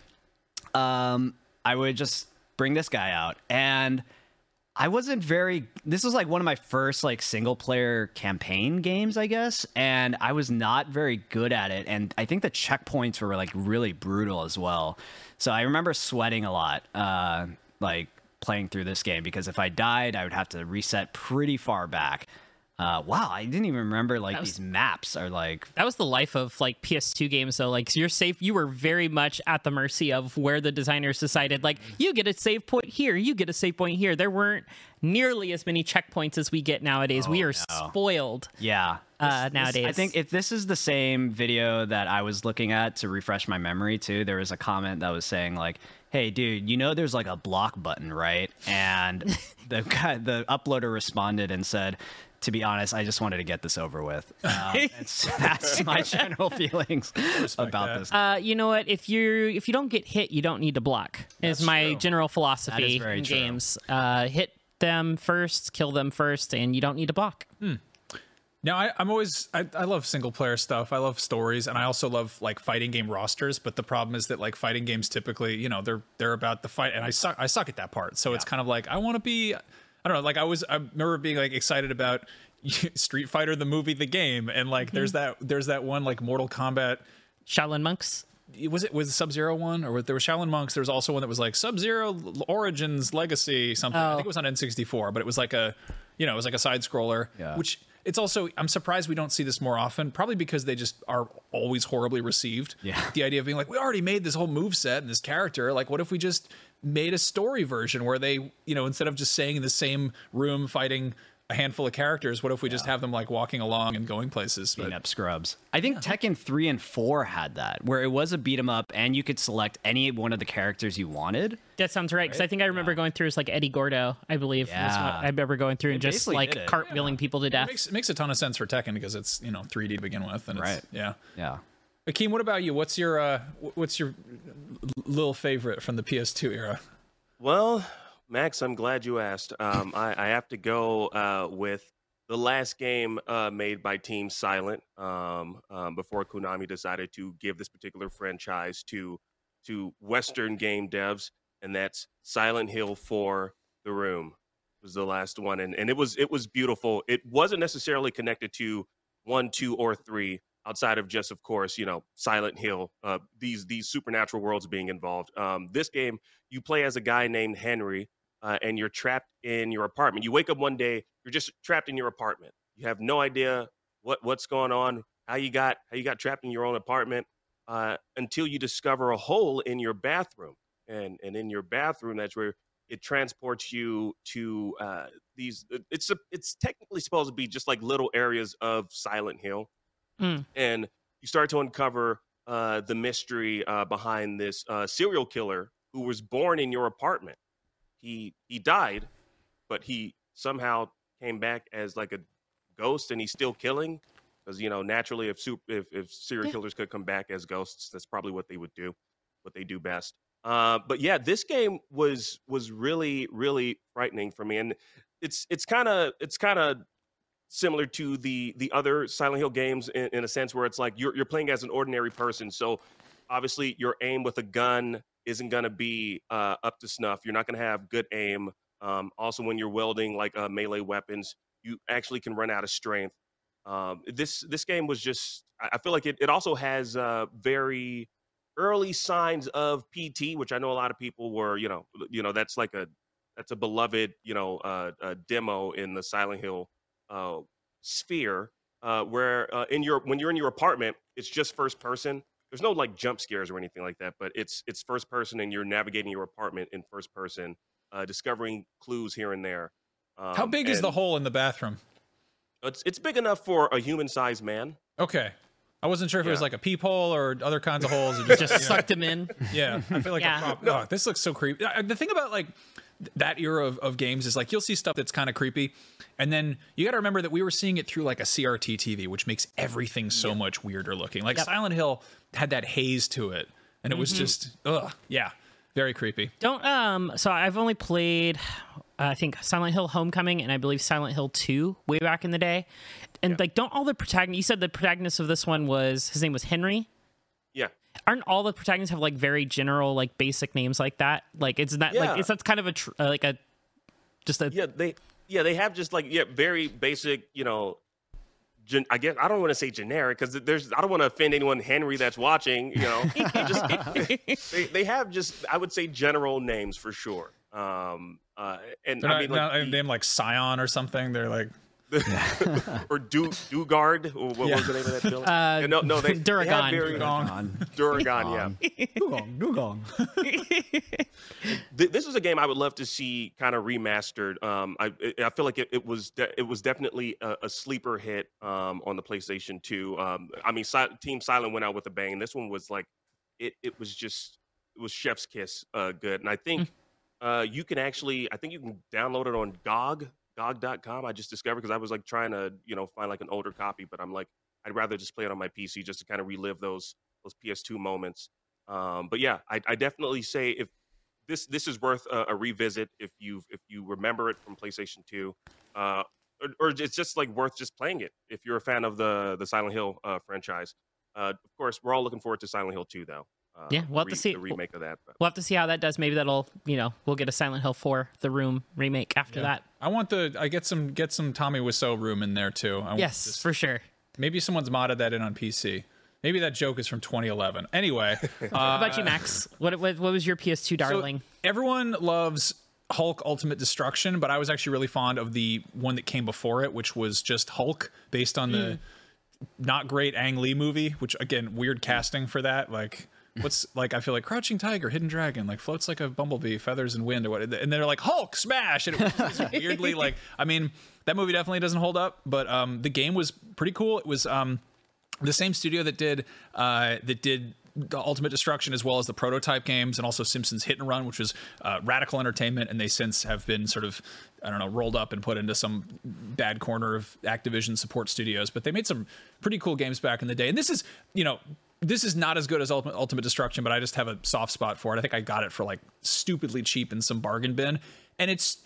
Um, I would just bring this guy out, and I wasn't very. This was like one of my first like single player campaign games, I guess, and I was not very good at it. And I think the checkpoints were like really brutal as well. So I remember sweating a lot, uh, like playing through this game because if I died, I would have to reset pretty far back. Uh, wow, I didn't even remember like was- these maps are like That was the life of like PS2 games though. Like you're safe you were very much at the mercy of where the designers decided like you get a save point here, you get a save point here. There weren't nearly as many checkpoints as we get nowadays. we are no. spoiled. Yeah. Uh, This- nowadays. I think if this is the same video that I was looking at to refresh my memory too, there was a comment that was saying like, "Hey, dude, you know there's like a block button, right?" And the guy, the uploader responded and said. To be honest, I just wanted to get this over with. Um, that's my general feelings about that. this. Uh, you know what? If you if you don't get hit, you don't need to block. Is my true. general philosophy very in true. games. Uh, hit them first, kill them first, and you don't need to block. Now I, I'm always I, I love single player stuff. I love stories, and I also love like fighting game rosters. But the problem is that like fighting games typically, you know, they're they're about the fight, and I suck I suck at that part. So it's kind of like I want to be. I don't know. Like I was, I remember being like excited about Street Fighter the movie, the game, and like there's mm-hmm. that there's that one like Mortal Kombat. Shaolin monks. Was it was Sub Zero one or was, there was Shaolin Monks? There was also one that was like Sub Zero Origins Legacy something. I Oh. think it oh. was on N64, but it was like a, you know, it was like a side scroller. Yeah. Which it's also I'm surprised we don't see this more often. Probably because they just are always horribly received. Yeah. The idea of being like, we already made this whole move set and this character. Like, what if we just made a story version where they, you know, instead of just staying in the same room fighting a handful of characters, what if we just have them like walking along and going places? beating But up scrubs. I think Tekken 3 and 4 had that, where it was a beat 'em up and you could select any one of the characters you wanted. That sounds right. Because I think I remember going through as like Eddie Gordo, I believe. Yeah. I remember going through and They just like did it. cartwheeling people to it death. makes, it makes a ton of sense for Tekken because it's, you know, 3D to begin with. And Right. it's, yeah. Yeah. Akeem, what about you? What's your uh, what's your little favorite from the PS2 era? Well, Max, I'm glad you asked. Um, I, I have to go uh, with the last game uh, made by Team Silent um, um, before Konami decided to give this particular franchise to to Western game devs, and that's Silent Hill 4: The Room was the last one, and, and it was it was beautiful. It wasn't necessarily connected to one, two, or three, outside of just, of course, you know, Silent Hill. Uh, these these supernatural worlds being involved. Um, this game, you play as a guy named Henry, uh, and you're trapped in your apartment. You wake up one day, you're just trapped in your apartment. You have no idea what what's going on, how you got how you got trapped in your own apartment, uh, until you discover a hole in your bathroom. And and in your bathroom, that's where it transports you to uh, these. It's a, it's technically supposed to be just like little areas of Silent Hill, Mm. and you start to uncover uh, the mystery uh, behind this uh, serial killer who was born in your apartment. He he died, but he somehow came back as like a ghost, and he's still killing. Because you know, naturally, if, soup, if if serial Yeah. killers could come back as ghosts, that's probably what they would do, what they do best. Uh, but yeah, this game was was really really frightening for me, and it's it's kind of it's kind of similar to the the other Silent Hill games in, in a sense where it's like you're you're playing as an ordinary person, so obviously your aim with a gun isn't going to be uh, up to snuff. You're not going to have good aim. Um, also, when you're wielding like uh, melee weapons, you actually can run out of strength. Um, this this game was just I feel like it, it also has uh, very early signs of PT, which I know a lot of people were you know you know that's like a that's a beloved you know uh, demo in the Silent Hill uh, sphere uh, where uh, in your when you're in your apartment it's just first person. There's no like jump scares or anything like that, but it's it's first person and you're navigating your apartment in first person, uh, discovering clues here and there. Um, How big is the hole in the bathroom? It's it's big enough for a human sized man. Okay. I wasn't sure if it was like a peephole or other kinds of holes. Or just, Just you know. sucked him in. Yeah, I feel like Yeah. a prop. oh, this looks so creepy. The thing about like th- that era of, of games is like you'll see stuff that's kind of creepy, and then you got to remember that we were seeing it through like a CRT TV, which makes everything so much weirder looking. Like Yep. Silent Hill had that haze to it, and it was just ugh, yeah, very creepy. Don't um. So I've only played, uh, I think Silent Hill Homecoming and I believe Silent Hill Two way back in the day, and like don't all the protagonists. You said the protagonist of this one was his name was Henry. Yeah. Aren't all the protagonists have like very general like basic names like that? Like it's not Yeah. like it's that's kind of a tr- uh, like a just a Yeah, they yeah they have just like yeah very basic you know. Gen- I guess I don't want to say generic because there's I don't want to offend anyone Henry that's watching. You know, just they, they have just I would say general names for sure. Um, uh, and They're I not, mean like not the- named like Sion or something. They're like or Du Dugard. or What Yeah. was the name of that villain? Uh, Yeah, no, no, they, they Dauragon. have very Gong. Dauragon. Yeah, Dugong, Dugong. This is a game I would love to see kind of remastered. Um, I I feel like it, it was de- it was definitely a, a sleeper hit um, on the PlayStation 2. Um, I mean, si- Team Silent went out with a bang. This one was like it it was just it was chef's kiss uh, good. And I think uh, you can actually I think you can download it on GOG GOG.com. I just discovered because I was like trying to you know find like an older copy, but I'm like I'd rather just play it on my PC just to kind of relive those those PS2 moments. Um, but yeah, I, I definitely say if this this is worth a, a revisit if you if you remember it from PlayStation Two, uh, or, or it's just like worth just playing it if you're a fan of the the Silent Hill uh, franchise. Uh, of course, we're all looking forward to Silent Hill Two, though. Uh, Yeah, we'll have to see- the remake of that. But We'll have to see how that does. Maybe that'll you know we'll get a Silent Hill Four The Room remake after that. I want the I get some get some Tommy Wiseau room in there too. I want Yes, this- for sure. maybe someone's modded that in on PC. Maybe that joke is from 2011. Anyway, uh, How about you, Max? What, what what was your PS2 So darling? everyone loves Hulk Ultimate Destruction, but I was actually really fond of the one that came before it, which was just Hulk, based on the not great Ang Lee movie. Which again, weird casting for that. Like, what's like? I feel like Crouching Tiger, Hidden Dragon, like floats like a bumblebee, feathers and wind, or what? And they're like Hulk smash, and it was weirdly like. I mean, that movie definitely doesn't hold up, but um, the game was pretty cool. It was um, the same studio that did uh, that did the Ultimate Destruction as well as the prototype games and also Simpsons Hit and Run, which was uh, Radical Entertainment, and they since have been sort of I don't know rolled up and put into some bad corner of Activision support studios. But they made some pretty cool games back in the day, and this is you know. This is not as good as Ultimate, Ultimate Destruction, but I just have a soft spot for it. I think I got it for like stupidly cheap in some bargain bin, and it's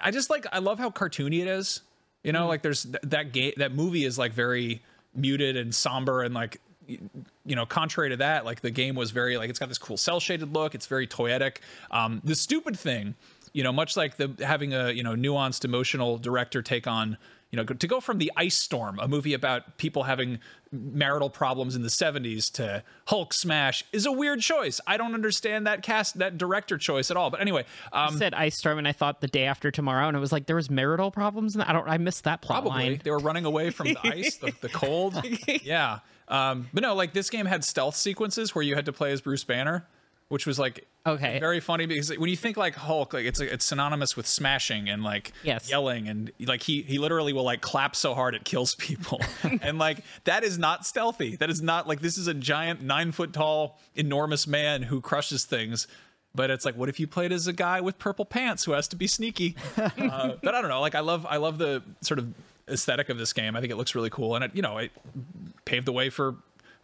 I just like I love how cartoony it is. You know, like there's th- that game that movie is like very muted and somber and like you know, contrary to that, like the game was very like it's got this cool cell shaded look. It's very toyetic. Um, the stupid thing, you know, much like the having a you know nuanced emotional director take on you know to go from the Ice Storm, a movie about people having marital problems in the 70s to Hulk smash is a weird choice. I don't understand that cast that director choice at all. But anyway, um, I said Ice Storm, and I thought the day after tomorrow, and it was like there was marital problems. That. I don't. I missed that plot Probably line. they were running away from the ice, the, the cold. Yeah, um, but no, like this game had stealth sequences where you had to play as Bruce Banner, which was like Okay. very funny because when you think like Hulk, like it's it's synonymous with smashing and like Yes. yelling and like he he literally will like clap so hard it kills people, and like that is not stealthy. That is not like this is a giant nine foot tall enormous man who crushes things. But it's like, what if you played as a guy with purple pants who has to be sneaky? uh, but I don't know. Like, I love, I love the sort of aesthetic of this game. I think it looks really cool, and it, you know, it paved the way for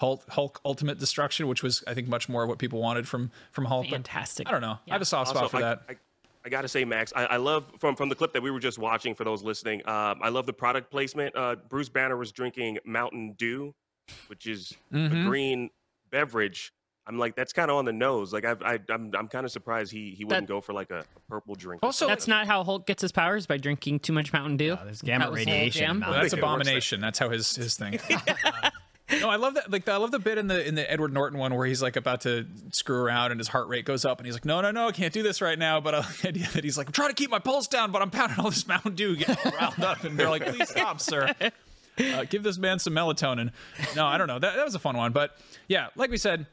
Hulk, Hulk Ultimate Destruction, which was, I think, much more what people wanted from from Hulk. But Fantastic. I don't know. I have a soft spot for I, that. I, I gotta say, Max, I, I love from from the clip that we were just watching. For those listening, um, I love the product placement. Uh, Bruce Banner was drinking Mountain Dew, which is Mm-hmm. a green beverage. I'm like, that's kind of on the nose. Like, I've, I, I'm, I'm kind of surprised he he wouldn't go for like a, a purple drink. also, That's not how Hulk gets his powers by drinking too much Mountain Dew. there's gamma That was the whole radiation in jam. Mountain Well, that's think it abomination. That's how his his thing. Uh, no, I love that. Like, I love the bit in the in the Edward Norton one where he's like about to screw around and his heart rate goes up, and he's like, "No, no, no, I can't do this right now." But I like the idea that he's like, "I'm trying to keep my pulse down, but I'm pounding all this Mountain Dew, getting all riled up," and they're like, "Please stop, sir. Uh, give this man some melatonin." No, I don't know. That that was a fun one, but yeah, like we said.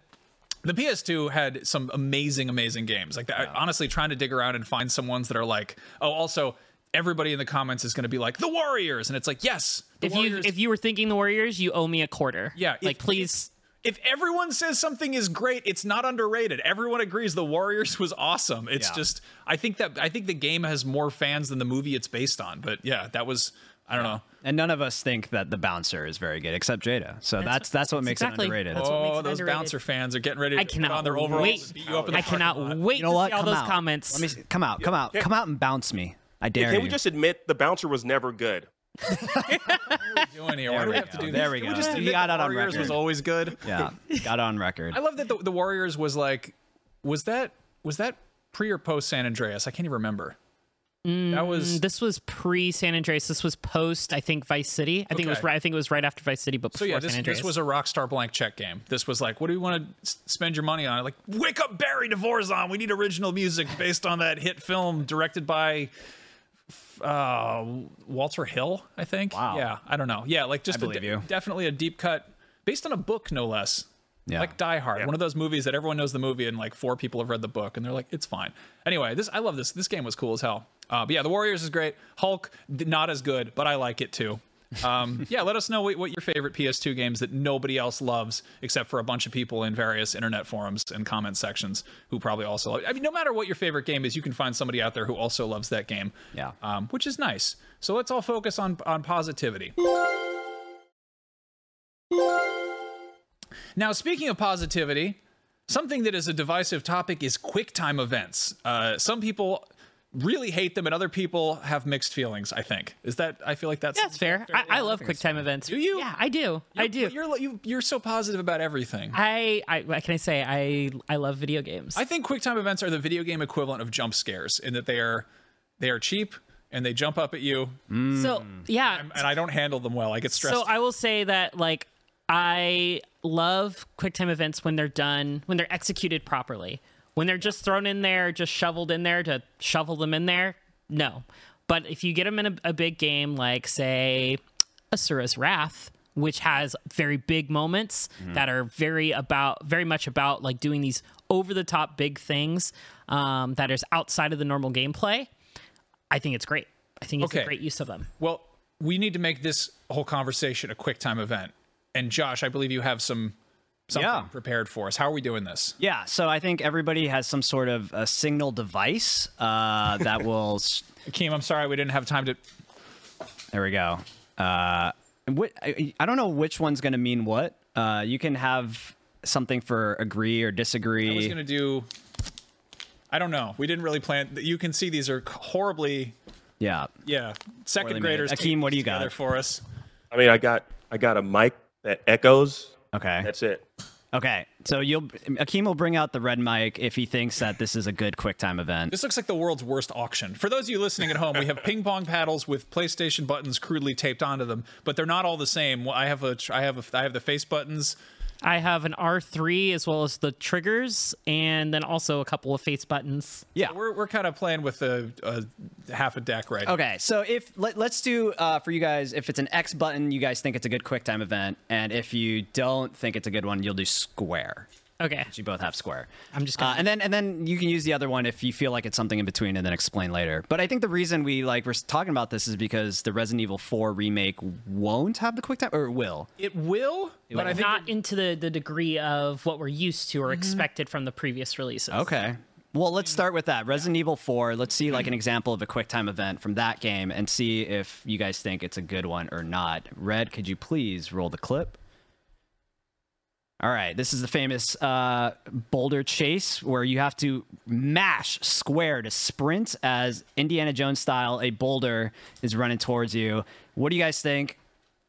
The PS2 had some amazing, amazing games. Like, that, honestly, trying to dig around and find some ones that are like, oh, also, everybody in the comments is going to be like, the Warriors. And it's like, yes, the if you if you were thinking the Warriors, you owe me a quarter. Yeah, if- like please. if everyone says something is great, it's not underrated. Everyone agrees the Warriors was awesome. It's Yeah. just, I think that, I think the game has more fans than the movie it's based on. But yeah, that was, I don't know. And none of us think that the bouncer is very good, except Jada. So that's that's, what that's makes exactly- it underrated. that's what makes Oh, it those underrated. bouncer fans are getting ready to I put cannot on their overalls wait. and beat you up in the I cannot lot. wait you know to what? see all come those out. comments. Let me see. come out, come out, come out and bounce me. I dare Can you. we just admit the bouncer was never good? Doing here? Why do we we have to go. do There we Can go. just You admit got the it on Warriors was always good. yeah, got on record. I love that the, the Warriors was like, was that was that pre or post San Andreas? I can't even remember. that was mm, this was pre San Andreas. This was post, I think, Vice City. I think it was right. I think it was right after Vice City, but so before yeah. This, San Andreas. this was a Rockstar blank check game. This was like, what do we want to s- spend your money on? Like, wake up, Barry De Vorzon. We need original music based on that hit film directed by uh, Walter Hill. I think. Wow. Yeah, I don't know. Yeah, like just a, you. definitely a deep cut based on a book, no less. Yeah. Like Die Hard, Yeah. one of those movies that everyone knows the movie and like four people have read the book and they're like, it's fine. Anyway, this I love this. This game was cool as hell. Uh, but yeah, the Warriors is great. Hulk not as good, but I like it too. Um, yeah, let us know what, what your favorite PS2 games that nobody else loves except for a bunch of people in various internet forums and comment sections who probably also love. I mean, no matter what your favorite game is, you can find somebody out there who also loves that game. Yeah. um, which is nice. So let's all focus on on positivity. Now, speaking of positivity, something that is a divisive topic is QuickTime events. Uh, some people really hate them, and other people have mixed feelings. I think is that I feel like that's That's fair. I, I love QuickTime events. Do you? Yeah, I do. I do. You're you, you're so positive about everything. I, I can I say? I I love video games. I think QuickTime events are the video game equivalent of jump scares in that they are they are cheap and they jump up at you, so yeah. and I don't handle them well. I get stressed. So I will say that like I love QuickTime events when they're done, when they're executed properly. When they're just thrown in there, just shoveled in there to shovel them in there, no. But if you get them in a, a big game like say Asura's Wrath, which has very big moments that are very about very much about like doing these over the top big things um, that is outside of the normal gameplay, I think it's great. I think it's Okay. a great use of them. Well, we need to make this whole conversation a quick time event. And Josh, I believe you have some something Yeah. prepared for us. How are we doing this? Yeah, so I think everybody has some sort of a signal device uh, that will. s- Akeem, I'm sorry we didn't have time to. There we go. Uh, wh- I, I don't know which one's going to mean what. Uh, you can have something for agree or disagree. I was going to do. I don't know. We didn't really plan. You can see these are horribly, yeah. yeah, second Poorly made. graders. Akeem, what do you together got? for us? I mean, I got I got a mic that echoes. Okay. That's it. Okay. So you'll Akeem will bring out the red mic if he thinks that this is a good QuickTime event. This looks like the world's worst auction. For those of you listening at home, we have ping pong paddles with PlayStation buttons crudely taped onto them, but they're not all the same. I have a, I have a, I have the face buttons. I have an R3 as well as the triggers, and then also a couple of face buttons. Yeah. We're, we're kind of playing with a, a half a deck right. Okay, so if let, let's do uh, for you guys, if it's an X button, you guys think it's a good quick time event, and if you don't think it's a good one, you'll do square. Okay. You both have square. I'm just Uh, gonna. and then and then you can use the other one if you feel like it's something in between, and then explain later. But I think the reason we like we're talking about this is because the Resident Evil 4 remake won't have the quick time, or it will. It will, but I think not into the, the degree of what we're used to or expected from the previous releases. Okay. Well, let's start with that. Resident Evil 4. Let's see like an example of a quick time event from that game and see if you guys think it's a good one or not. Red, could you please roll the clip? All right, this is the famous uh, boulder chase where you have to mash square to sprint as Indiana Jones style. A boulder is running towards you. What do you guys think?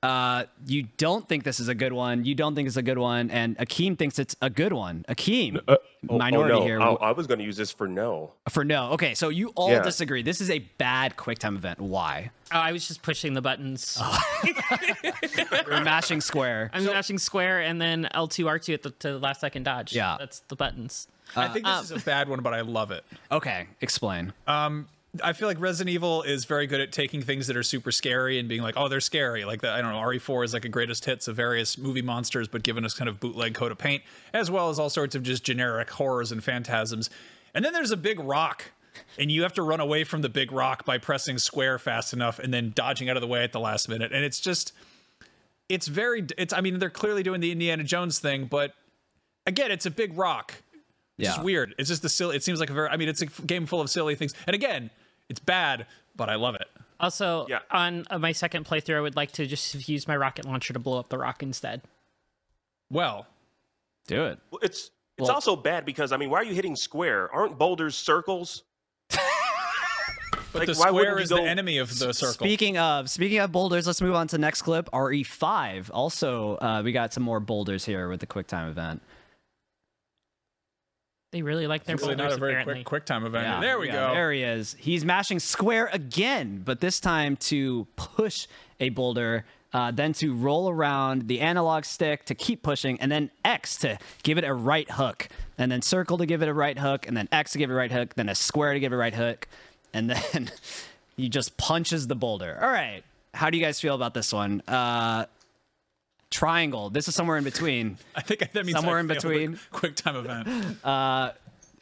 Uh, you don't think this is a good one. You don't think it's a good one, and Akeem thinks it's a good one. Akeem, uh, oh, oh, minority oh, no. here I, I was going to use this for no. for no. Okay, so you all Yeah. disagree. This is a bad QuickTime event. Why? Oh, I was just pushing the buttons. You're mashing square. I'm mashing square and then L2 R2 at the to the last second dodge. Yeah. That's the buttons. I think this uh, is a bad one, but I love it. Okay, explain. Um, I feel like Resident Evil is very good at taking things that are super scary and being like, oh, they're scary. Like the, I don't know, RE4 is like a greatest hits of various movie monsters, but given us kind of bootleg coat of paint, as well as all sorts of just generic horrors and phantasms. And then there's a big rock, and you have to run away from the big rock by pressing square fast enough and then dodging out of the way at the last minute. And it's just, it's very, it's. I mean, they're clearly doing the Indiana Jones thing, but again, it's a big rock. It's just weird. It's just the silly. It seems like a very. I mean, it's a game full of silly things. And again, it's bad, but I love it. Also, Yeah. on uh, my second playthrough, I would like to just use my rocket launcher to blow up the rock instead. Well, Do it. Well, It's it's Well- also bad because I mean, why are you hitting square? Aren't boulders circles? but Like, the square you is the enemy of the circle. Speaking of speaking of boulders, let's move on to the next clip. RE5. Also, uh, we got some more boulders here with the QuickTime event. They really like their It's really not a very apparently. quick quick time event. Yeah, there we yeah, go. There he is. He's mashing square again, but this time to push a boulder, uh, then to roll around the analog stick to keep pushing, and then X to give it a right hook, and then circle to give it a right hook, and then X to give it a right hook, then a square to give it a right hook, and then he just punches the boulder. All right. How do you guys feel about this one? Uh, triangle. This is somewhere in between. I think that means Somewhere I in between. Quick time event. Uh,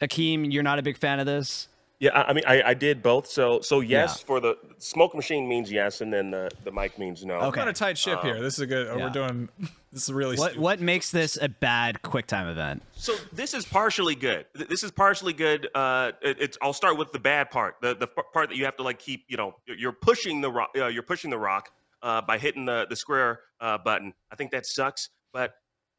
Akeem, you're not a big fan of this? Yeah, I, I mean, I, I did both. So so yes for the smoke machine means yes, and then the, the mic means no. Okay. We're on a tight ship here. This is a good. oh, yeah. We're doing. This is really. What stupid. what makes this a bad quick time event? So this is partially good. This is partially good. Uh, it, it's. I'll start with the bad part. The the part that you have to like keep. You know, you're- you're pushing the rock. Uh, you're pushing the rock uh, by hitting the the square uh, button. I think that sucks. But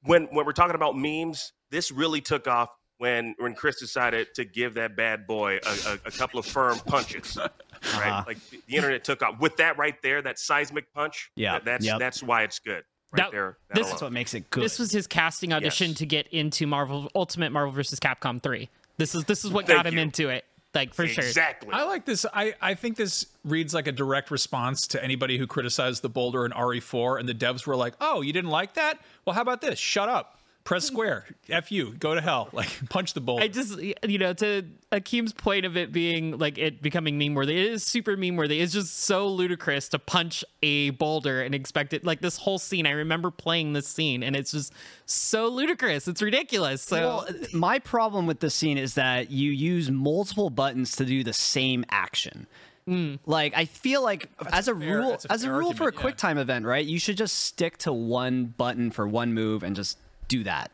when when we're talking about memes, this really took off when when Chris decided to give that bad boy a, a, a couple of firm punches. Right, Uh-huh. like the, the internet took off with that right there. That seismic punch. Yeah, that- that's yep. that's why it's good. Right That- there. that this- alone. That's what makes it good. This was his casting audition Yes. to get into Marvel Ultimate Marvel vs. Capcom 3. This is this is what Thank got him you. into it. Like for sure. exactly. I like this. I, I think this reads like a direct response to anybody who criticized the Boulder in RE4, and the devs were like, "Oh, you didn't like that? Well, how about this? Shut up. Press square. F you. Go to hell. Like punch the Boulder." I just you know to Akeem's point of it being like it becoming meme worthy. It is super meme worthy. It's just so ludicrous to punch a boulder and expect it like this whole scene. I remember playing this scene and it's just so ludicrous. It's ridiculous. So well, my problem with this scene is that you use multiple buttons to do the same action. Hmm. Like I feel like as a fair- rule, a as a fair rule for a quick time event, right? You should just stick to one button for one move and just do that.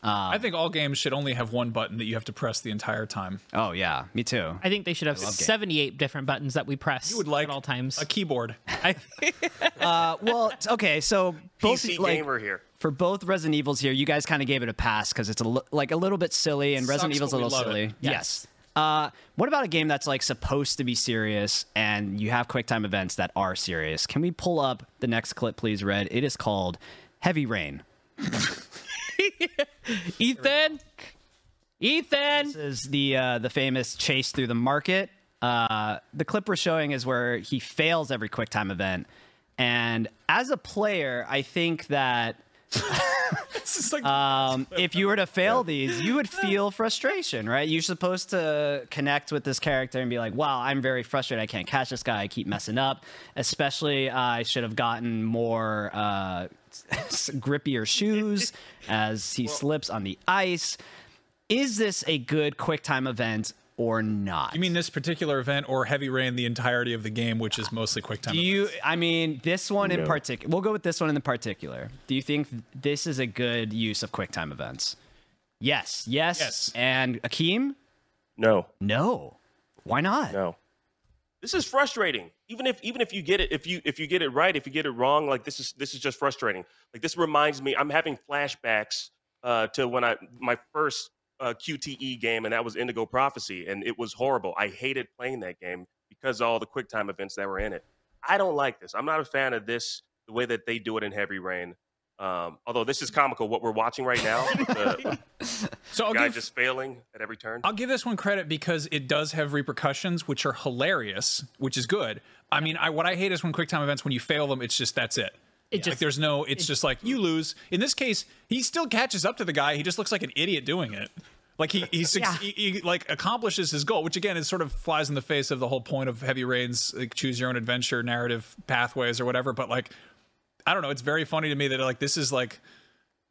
I think all games should only have one button that you have to press the entire time. Oh yeah, me too. I think they should have love games. 78 different buttons that we press You would like at all times. a keyboard. I, Uh, well, okay, so both PC like gamer here. for both Resident Evils here, you guys kind of gave it a pass because it's a li- like a little bit silly, and Resident Sucks, Evil's a little love it. silly. Yes. Uh, what about a game that's like supposed to be serious, and you have QuickTime events that are serious? Can we pull up the next clip, please, Red? It is called Heavy Rain. Ethan, Ethan. This is the uh, the famous chase through the market. Uh, the clip we're showing is where he fails every QuickTime event, and as a player, I think that like um, if you were to fail these, you would feel frustration, right? You're supposed to connect with this character and be like, "Wow, I'm very frustrated. I can't catch this guy. I keep messing up. Especially, uh, I should have gotten more uh, grippier shoes as he slips on the ice. Is this a good QuickTime event or not? You mean this particular event or Heavy Rain the entirety of the game, which is mostly quick time? Do you? events? I mean, this one in particular. We'll go with this one in the particular. Do you think this is a good use of QuickTime events? Yes. Yes. Yes. And Akeem? No, No. Why not? no. This is frustrating. Even if even if you get it if you if you get it right, if you get it wrong, like this is this is just frustrating. Like this reminds me, I'm having flashbacks uh, to when I my first uh, QTE game, and that was Indigo Prophecy, and it was horrible. I hated playing that game because of all the QuickTime events that were in it. I don't like this. I'm not a fan of this. The way that they do it in Heavy Rain. Um, although this is comical, what we're watching right now, the So I'll guy give, just failing at every turn. I'll give this one credit because it does have repercussions, which are hilarious, which is good. I mean, I, what I hate is when QuickTime events, when you fail them, it's just that's it. It like just- there's no, it's just like you lose. In this case, he still catches up to the guy. He just looks like an idiot doing it. Like he he, suc- Yeah. he, he like accomplishes his goal, which again is sort of flies in the face of the whole point of Heavy Rain's like, choose your own adventure narrative pathways or whatever. But like, I don't know. It's very funny to me that like this is like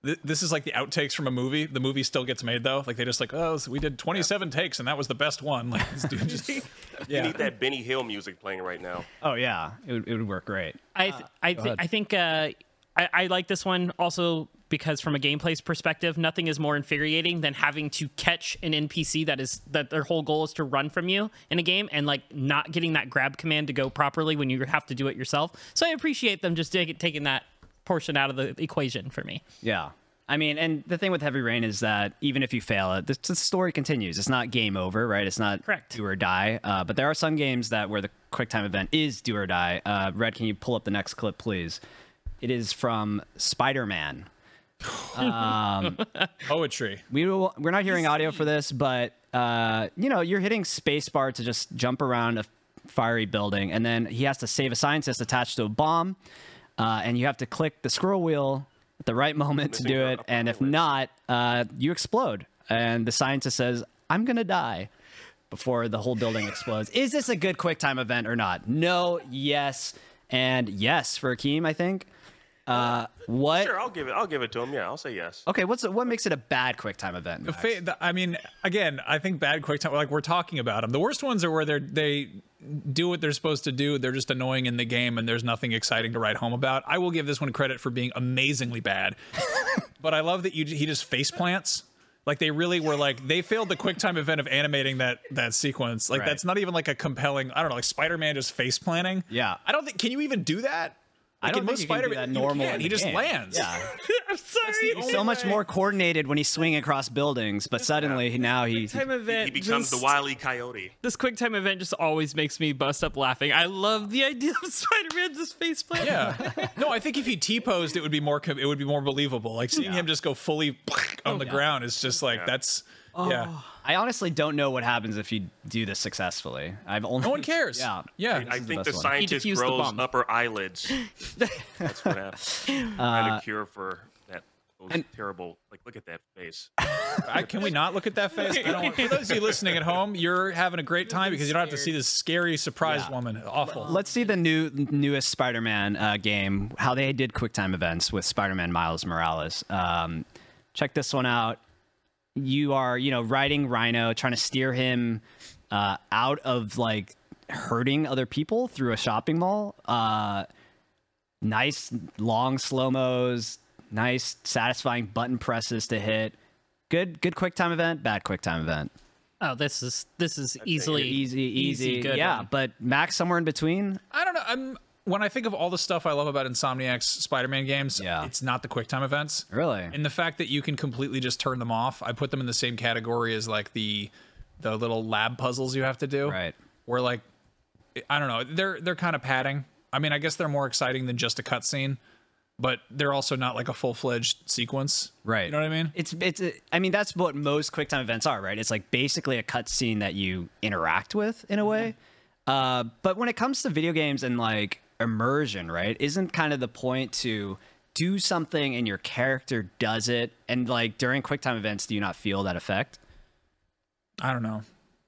th- this is like the outtakes from a movie. The movie still gets made though. Like they just like, oh, so we did 27 takes and that was the best one. Like this dude just, You need that Benny Hill music playing right now. Oh yeah, it would, it would work great. I th- I, th- I think uh, I, I like this one also because from a gameplay perspective, nothing is more infuriating than having to catch an NPC that is that their whole goal is to run from you in a game and like not getting that grab command to go properly when you have to do it yourself. So I appreciate them just take, taking that portion out of the equation for me. Yeah. I mean, and the thing with Heavy Rain is that even if you fail it, the, the story continues. It's not game over, right? It's not Correct. do or die. Uh, but there are some games that where the quick time event is do or die. Uh, Red, can you pull up the next clip, please? It is from Spider Man. Poetry. We will, we're not hearing audio for this, but uh, you know, you're hitting spacebar to just jump around a fiery building, and then he has to save a scientist attached to a bomb, uh, and you have to click the scroll wheel at the right moment to do it, and if not, uh, you explode, and the scientist says, "I'm gonna die." Before the whole building explodes. Is this a good QuickTime event or not? No, yes, and yes for Akeem, I think. Uh, what? Sure, I'll give it. I'll give it to him. Yeah, I'll say yes. Okay, what's what makes it a bad QuickTime event? Max? Fa- the- I mean, again, I think bad quick time. Like we're talking about them. The worst ones are where they they do what they're supposed to do. They're just annoying in the game, and there's nothing exciting to write home about. I will give this one credit for being amazingly bad, but I love that you he just face plants. Like they really were like they failed the QuickTime event of animating that that sequence. Like Right. that's not even like a compelling. I don't know, like Spider Man just face planting. Yeah. I don't think. Can you even do that? I don't in think most you can do Spider-Man- that normal. can't. He just game. lands. Yeah, I'm sorry. only so much more coordinated when he's swinging across buildings, but suddenly now he. Time event He becomes the wily coyote. This QuickTime event just always makes me bust up laughing. I love the idea of Spider-Man just face planting. Yeah. No, I think if he T posed, it would be more it would be more believable. Like seeing him just go fully on oh, the ground is just like that's. Yeah. I honestly don't know what happens if you do this successfully. I've only. No one cares. Yeah. Yeah. This I is the think the best one. scientist defused the upper eyelids. That's what happens. Find a cure for that. Those terrible. Like, look at that face. I, can we not look at that face? I don't want, for those of you listening at home, you're having a great time because you don't have to see this scary surprise Yeah. woman. Awful. Let's see the new newest Spider-Man uh, game. How they did QuickTime events with Spider-Man Miles Morales. Um, check this one out. You are, you know, riding Rhino, trying to steer him uh, out of like hurting other people through a shopping mall. Uh, nice long slow mos. Nice satisfying button presses to hit. Good, good QuickTime event. Bad QuickTime event. Oh, this is this is easily Easy, easy, good yeah. one. But Max somewhere in between. I don't know. I'm when I think of all the stuff I love about Insomniac's Spider-Man games, Yeah. it's not the QuickTime events. Really? And the fact that you can completely just turn them off, I put them in the same category as like the the little lab puzzles you have to do. Right. Where like I don't know, they're they're kind of padding. I mean, I guess they're more exciting than just a cutscene, but they're also not like a full-fledged sequence. Right. You know what I mean? It's it's. I mean, that's what most QuickTime events are, right? It's like basically a cutscene that you interact with in a way. Uh, but when it comes to video games and like immersion, right? Isn't kind of the point to do something and your character does it, and like during QuickTime events, do you not feel that effect? I don't know.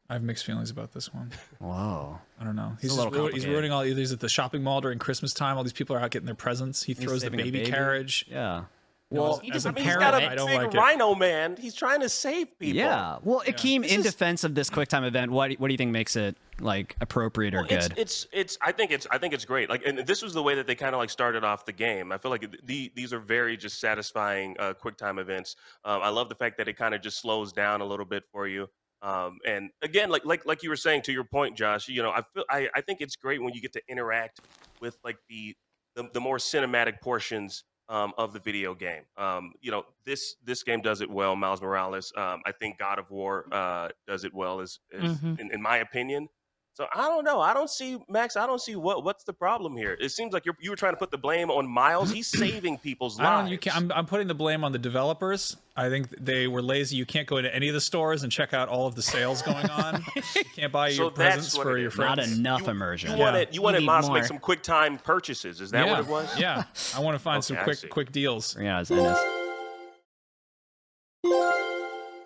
I have mixed feelings about this one. Whoa. I don't know. He's just he's ruining all. He's at the shopping mall during Christmas time. All these people are out getting their presents. He throws the baby, baby. carriage. Yeah. Well, He as just, a I mean, he's parent, got a I don't big like it. rhino man. He's trying to save people. Yeah. Well, Akeem, in is- defense of this QuickTime event, what what do you think makes it like appropriate or It's, good? it's it's I think it's I think it's great. Like and this was the way that they kind of like started off the game. I feel like the, these are very just satisfying uh, quick time events. Um, I love the fact that it kind of just slows down a little bit for you. Um, and again, like like like you were saying to your point, Josh, you know, I feel I, I think it's great when you get to interact with like the the, the more cinematic portions um, of the video game. Um, you know, this this game does it well. Miles Morales. Um, I think God of War uh, does it well, as, as Mhm. in, in my opinion. So I don't know. I don't see Max. I don't see what what's the problem here. It seems like you're you were trying to put the blame on Miles. He's saving people's I lives. don't. You can I'm, I'm putting the blame on the developers. I think they were lazy. You can't go into any of the stores and check out all of the sales going on. you can't buy So your presents for your is. friends. Not enough You- immersion. You Yeah. wanted you wanted need Miles to make some quick time purchases. Is that yeah. what it was? Yeah, I want to find some Okay, I quick quick deals. Yeah, it's Ennis.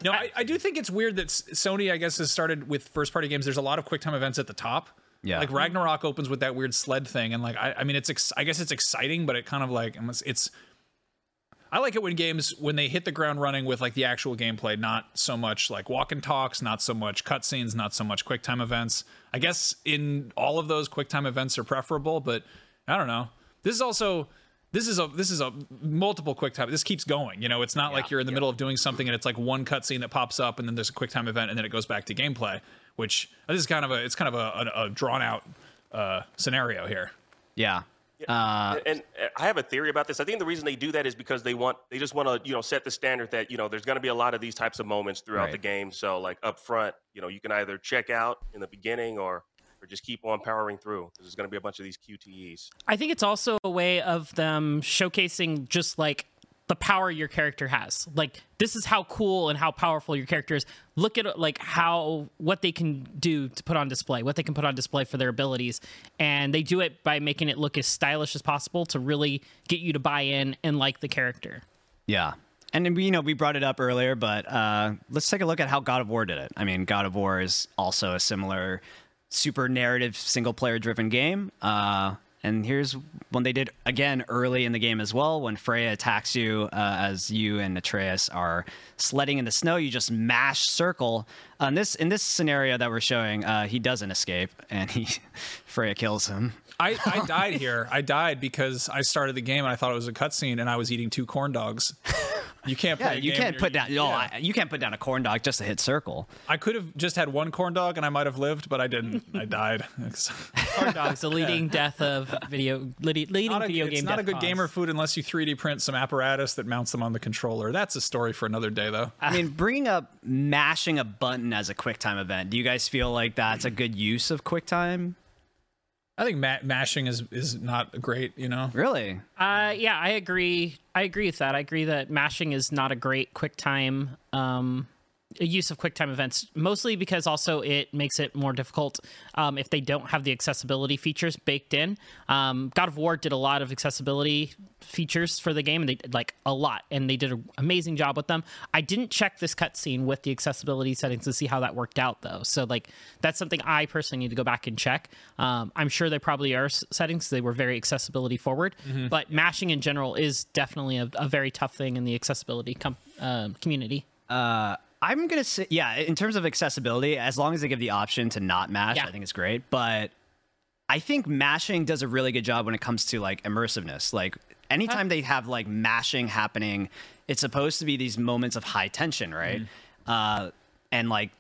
No, I, I do think it's weird that Sony, I guess, has started with first party games. There's a lot of QuickTime events at the top. Yeah. Like Ragnarok opens with that weird sled thing, and like I, I mean, it's ex- I guess it's exciting, but it kind of like it's, it's. I like it when games when they hit the ground running with like the actual gameplay, not so much like walk and talks, not so much cutscenes, not so much QuickTime events. I guess in all of those QuickTime events are preferable, but I don't know. This is also this is a this is a multiple quick time. This keeps going. You know, it's not like you're in the middle of doing something and it's like one cutscene that pops up and then there's a QuickTime event and then it goes back to gameplay. Which this is kind of a it's kind of a, a, a drawn out uh, scenario here. Yeah. Uh, and and I have a theory about this. I think the reason they do that is because they want they just want to you know set the standard that you know there's going to be a lot of these types of moments throughout the game. So like up front, you know, you can either check out in the beginning or or just keep on powering through. 'cause There's going to be a bunch of these QTEs. I think it's also a way of them showcasing just like the power your character has. Like this is how cool and how powerful your character is. Look at like how what they can do to put on display, what they can put on display for their abilities, and they do it by making it look as stylish as possible to really get you to buy in and like the character. Yeah. And then you know, we brought it up earlier, but uh, let's take a look at how God of War did it. I mean, God of War is also a similar super narrative single player driven game. Uh, and here's when they did again early in the game as well. When Freya attacks you uh, as you and Atreus are sledding in the snow, you just mash circle. On this in this scenario that we're showing, uh, he doesn't escape, and he Freya kills him. I, I died here. I died because I started the game and I thought it was a cutscene and I was eating two corn dogs. You can't play Yeah, a you can't put down. Oh, yeah. I- you can't put down a corn dog just to hit circle. I could have just had one corn dog and I might have lived, but I didn't. I died. Corn dogs, the leading death of video leading, leading not a, video it's game. not a good cause. gamer food unless you 3D print some apparatus that mounts them on the controller. That's a story for another day, though. I mean, bringing up mashing a button as a QuickTime event, do you guys feel like that's a good use of QuickTime? I think ma- mashing is is not great. You know, Really? Uh, yeah, I agree. I agree with that. I agree that mashing is not a great QuickTime um, use of QuickTime events, mostly because also it makes it more difficult um, if they don't have the accessibility features baked in. Um, God of War did a lot of accessibility features for the game, and they did like a lot, and they did an amazing job with them. I didn't check this cutscene with the accessibility settings to see how that worked out, though. So like that's something I personally need to go back and check. Um, I'm sure there probably are s- settings they were very accessibility forward, but mashing in general is definitely a, a very tough thing in the accessibility com- um community. Uh, I'm gonna say, yeah. In terms of accessibility, as long as they give the option to not mash, Yeah. I think it's great. But I think mashing does a really good job when it comes to like immersiveness. Like anytime they have like mashing happening, it's supposed to be these moments of high tension, right? Uh, and like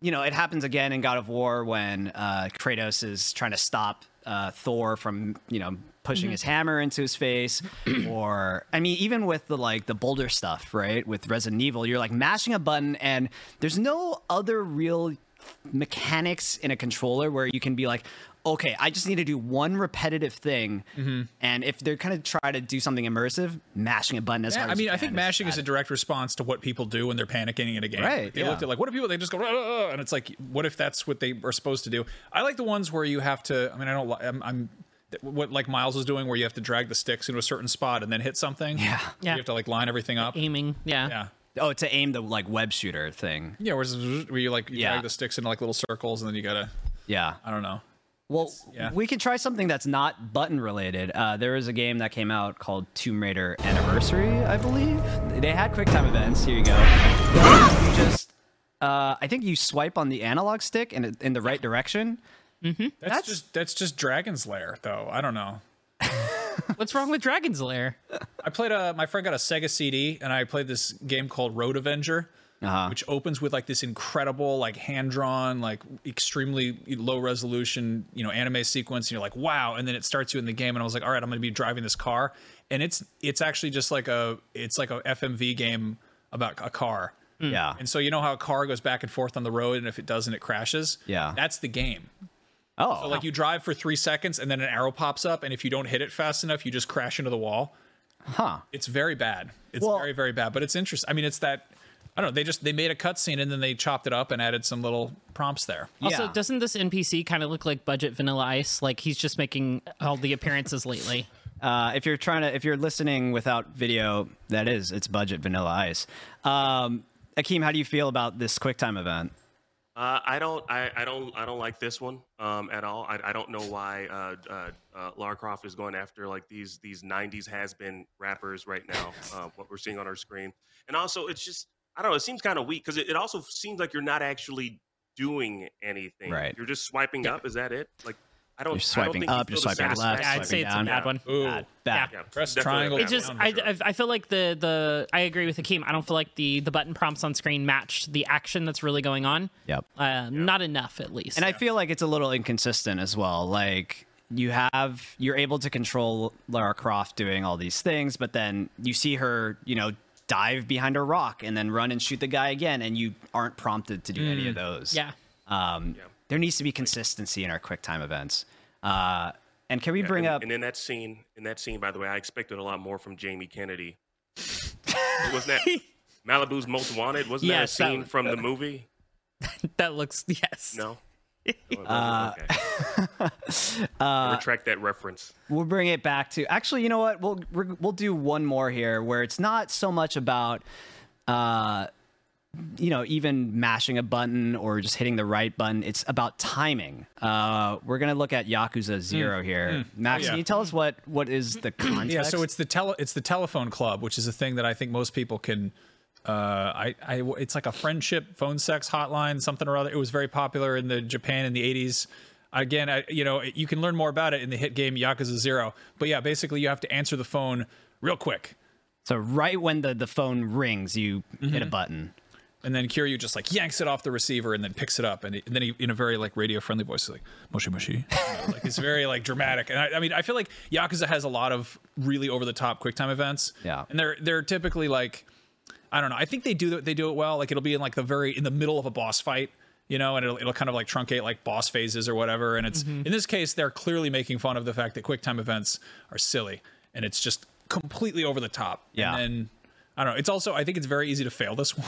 you know, it happens again in God of War when uh, Kratos is trying to stop uh, Thor from, you know, pushing his mm-hmm. hammer into his face, or I mean, even with the like the boulder stuff, right? With Resident Evil, you're like mashing a button, and there's no other real mechanics in a controller where you can be like, okay, I just need to do one repetitive thing, mm-hmm. and if they're kind of try to do something immersive, mashing a button as Yeah, I mean, I think mashing is a direct response to what people do when they're panicking in a game. Right, They yeah. looked at like, what do people? They just go, and it's like, what if that's what they are supposed to do? I like the ones where you have to. I mean, I don't. I'm, I'm what like Miles was doing, where you have to drag the sticks into a certain spot and then hit something. Yeah. Yeah. You have to like line everything up. Aiming, yeah. Yeah. Oh, to aim the like web shooter thing. Yeah, where, where you like you Yeah. drag the sticks into like little circles, and then you gotta. Yeah. I don't know. Well, yeah. we can try something that's not button related. Uh, there is a game that came out called Tomb Raider Anniversary, I believe. They had QuickTime events. Here you go. You just, uh, I think you swipe on the analog stick in in the right direction. That's, That's- just that's just Dragon's Lair, though. I don't know. What's wrong with Dragon's Lair? I played a my friend got a Sega CD, and I played this game called Road Avenger. Uh-huh. which opens with like this incredible like hand drawn like extremely low resolution you know anime sequence and you're like wow and then it starts you in the game and i was like all right i'm going to be driving this car and it's it's actually just like a it's like a fmv game about a car Yeah. and so you know how a car goes back and forth on the road and if it doesn't it crashes Yeah. that's the game Oh, so like you drive for three seconds and then an arrow pops up and if you don't hit it fast enough you just crash into the wall huh. it's very bad. It's Well- very very bad, but it's interesting. I mean, it's that I don't know. They just they made a cutscene and then they chopped it up and added some little prompts there. Also, Yeah. doesn't this NPC kind of look like budget Vanilla Ice? Like he's just making all the appearances lately. Uh, if you're trying to, if you're listening without video, that is, it's budget Vanilla Ice. Um, Akeem, how do you feel about this QuickTime event? Uh, I don't, I, I don't, I don't like this one um, at all. I, I don't know why uh, uh, uh, Lara Croft is going after like these these '90s has-been rappers right now. Uh, what we're seeing on our screen, and also it's just, I don't know. It seems kind of weak because it, it also seems like you're not actually doing anything. Right. You're just swiping up. Is that it? Like, I don't. You're I don't swiping up, you're swiping left, Yeah, I'd say it's a down. bad one. Ooh, Bad. Bad. Yeah, Press triangle a It just. I, sure. I, I feel like the the I agree with Akeem. I don't feel like the the button prompts on screen match the action that's really going on. Yep. Uh, Not enough, at least. And I feel like it's a little inconsistent as well. Like you have you're able to control Lara Croft doing all these things, but then you see her, you know, dive behind a rock and then run and shoot the guy again, and you aren't prompted to do any of those. yeah. Um, There needs to be consistency in our QuickTime events. Uh, and can we bring and, up? and in that scene, in that scene, by the way, I expected a lot more from Jamie Kennedy. Wasn't that Malibu's Most Wanted? Wasn't Yes, that that a scene was- from the movie? That looks yes. No. Oh, okay. I retract that reference. we'll bring it back to actually you know what we'll we'll do one more here where it's not so much about uh you know even mashing a button or just hitting the right button it's about timing uh we're gonna look at yakuza 0 here max yeah. can you tell us what what is the context Yeah, so it's the tele it's the telephone club, which is a thing that I think most people can. Uh, I, I, it's like a friendship phone sex hotline, something or other. It was very popular in the Japan in the '80s. Again, I, you know, you can learn more about it in the hit game Yakuza Zero. But yeah, basically, you have to answer the phone real quick, so right when the the phone rings you hit a button and then Kiryu just like yanks it off the receiver and then picks it up, and, and then he, in a very like radio friendly voice, he's like "moshi moshi," You know, like it's very like dramatic. And I, I mean, I feel like Yakuza has a lot of really over the top QuickTime events. Yeah. and they're they're typically like I don't know. I think they do they do it well. Like it'll be in like the very in the middle of a boss fight, you know, and it'll it'll kind of like truncate like boss phases or whatever. And it's mm-hmm. in this case they're clearly making fun of the fact that QuickTime events are silly and it's just completely over the top. Yeah. And then I don't know. It's also I think it's very easy to fail this one.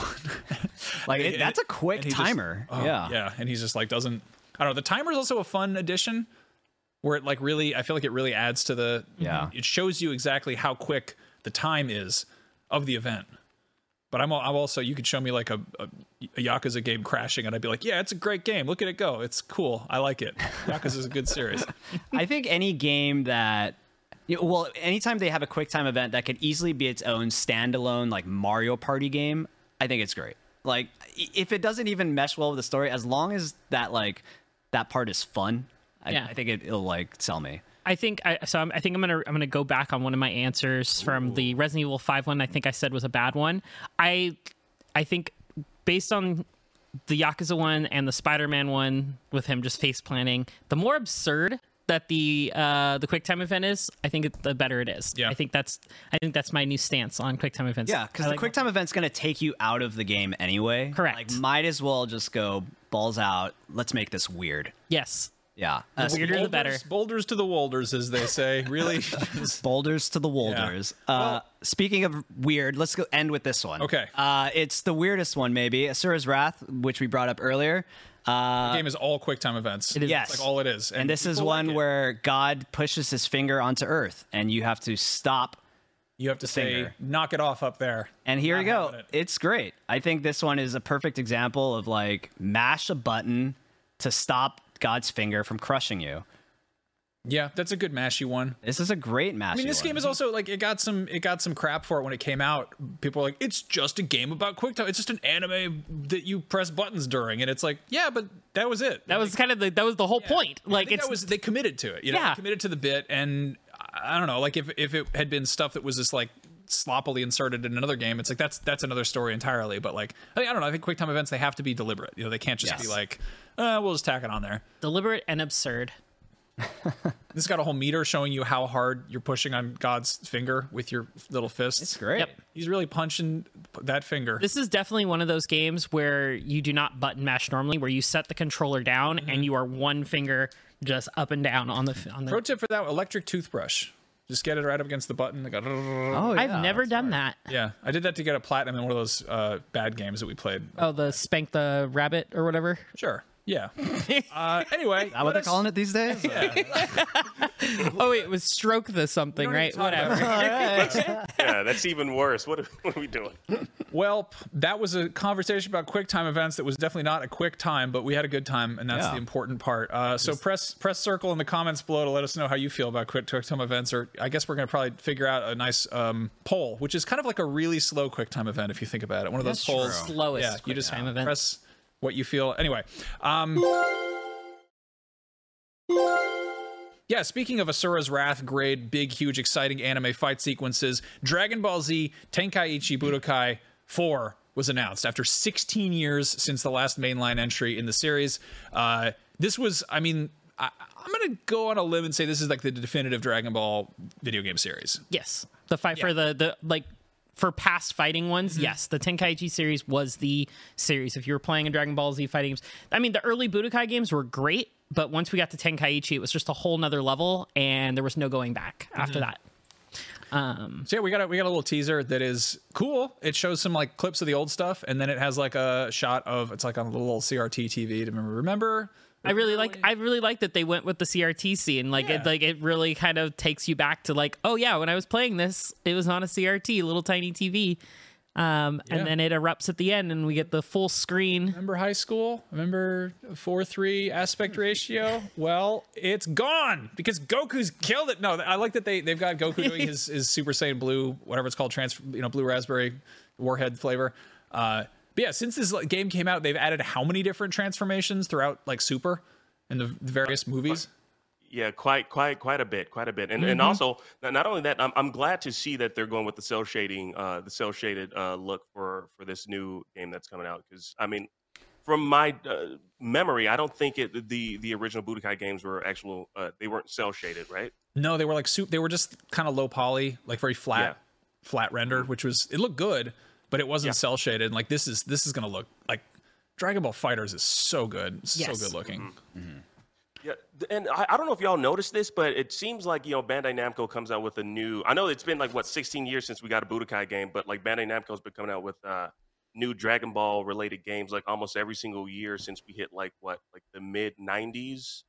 like it, that's a quick he just- timer oh, yeah yeah, and he's just like doesn't. I don't know. The timer is also a fun addition, where it like really. I feel like it really adds to the. Yeah. It shows you exactly how quick the time is of the event. But I'm, I'm also you could show me like a, a, a Yakuza game crashing and I'd be like, yeah, it's a great game. Look at it go. It's cool. I like it. Yakuza is a good series. I think any game that well, anytime they have a QuickTime event that could easily be its own standalone like Mario Party game, I think it's great. Like if it doesn't even mesh well with the story, as long as that like that part is fun, I, Yeah. I think it, it'll like sell me. I think I, so. I'm, I think I'm gonna I'm gonna go back on one of my answers from the Resident Evil Five one. I think I said was a bad one. I I think based on the Yakuza one and the Spider Man one with him just face planting, the more absurd that the uh the QuickTime event is, I think it, the better it is. Yeah. I think that's I think that's my new stance on QuickTime events. Yeah, because the like- QuickTime event's gonna take you out of the game anyway. Correct. Like might as well just go balls out. Let's make this weird. Yes. Yeah. Uh, weirder the better. Boulders- Boulders to the Woulders, as they say. Really? Boulders to the Woulders. Uh, speaking of weird, let's go end with this one. Okay. Uh, it's the weirdest one, maybe. Asura's Wrath, which we brought up earlier. Uh, the game is all QuickTime events. It is. Yes. It's like all it is. And this is people like one where God pushes his finger onto Earth, and you have to stop You have to say, finger. knock it off up there. And here Not you go. it. It's great. I think this one is a perfect example of like mash a button to stop God's finger from crushing you. Yeah, that's a good mashy one. This is a great mash. I mean, this game is also like it got some it got some crap for it when it came out. People were like, it's just a game about quick time. It's just an anime that you press buttons during, and it's like, yeah, but that was it. That was kind of the that was the whole point. Like it's that was they committed to it. You know, Yeah. they committed to the bit, and I don't know, like if if it had been stuff that was just like sloppily inserted in another game, it's like that's that's another story entirely. But like, I, I don't know. I think quick time events they have to be deliberate. You know, they can't just be like, uh, we'll just tack it on there. deliberate and absurd. This got a whole meter showing you how hard you're pushing on God's finger with your little fists. It's great. Yep. He's really punching that finger. This is definitely one of those games where you do not button mash normally, where you set the controller down Mm-hmm. and you are one finger just up and down on the on the. Pro tip for that: electric toothbrush. Just get it right up against the button. Go, Oh, I've never that's done smart. that. yeah, I did that to get a platinum in one of those uh, bad games that we played. Oh, the spank the rabbit or whatever. Sure. Yeah. uh, anyway, Is that what they're calling it these days? Oh, wait, it was stroke the something, don't right? need to talk about Whatever. Yeah, that's even worse. What are, what are we doing? Well, that was a conversation about quick time events that was definitely not a quick time, but we had a good time, and that's Yeah. the important part. Uh, so press press circle in the comments below to let us know how you feel about quick quick time events, or I guess we're going to probably figure out a nice um, poll, which is kind of like a really slow quick time event if you think about it. One of those polls. true. Slowest Yeah, you quick just time event. press what you feel. Anyway, um, yeah. Speaking of Asura's Wrath grade, big, huge, exciting anime fight sequences, Dragon Ball Z Tenkaichi Budokai 4 was announced after 16 years since the last mainline entry in the series. Uh, this was, I mean. I, I'm gonna go on a limb and say this is like the definitive Dragon Ball video game series. Yes, the fight for the the like for past fighting ones. Mm-hmm. Yes, the Tenkaichi series was the series. If you were playing a Dragon Ball Z fighting games, I mean, the early Budokai games were great, but once we got to Tenkaichi, it was just a whole nother level, and there was no going back Mm-hmm. after that. Um, So yeah, we got a, we got a little teaser that is cool. It shows some like clips of the old stuff, and then it has like a shot of it's like on a little CRT TV to remember. Remember? I really like. I really like that they went with the CRT scene. Like Yeah. it, like it really kind of takes you back to like, oh yeah, when I was playing this, it was on a CRT, little tiny TV, um, Yeah. and then it erupts at the end, and we get the full screen. Remember high school? Remember four three aspect ratio? Well, it's gone because Goku's killed it. No, I like that they they've got Goku doing his his Super Saiyan Blue, whatever it's called, trans you know blue raspberry warhead flavor. Uh, but yeah, since this game came out, they've added how many different transformations throughout like Super and the various movies? Yeah, quite, quite, quite a bit, quite a bit, and and also not, not only that, I'm, I'm glad to see that they're going with the cel shading, uh, the cel shaded uh, look for for this new game that's coming out. Because I mean, from my uh, memory, I don't think it the the original Budokai games were actual. Uh, they weren't cel shaded, right? No, they were like soup. They were just kind of low poly, like very flat, Yeah. flat render, which was it looked good, but it wasn't Yeah. cel shaded. Like this is this is gonna look like Dragon Ball FighterZ is so good, so good looking. Yeah, and I, I don't know if y'all noticed this, but it seems like you know Bandai Namco comes out with a new. I know it's been like what 16 years since we got a Budokai game, but like Bandai Namco's been coming out with uh, new Dragon Ball related games like almost every single year since we hit like what like the mid 90s,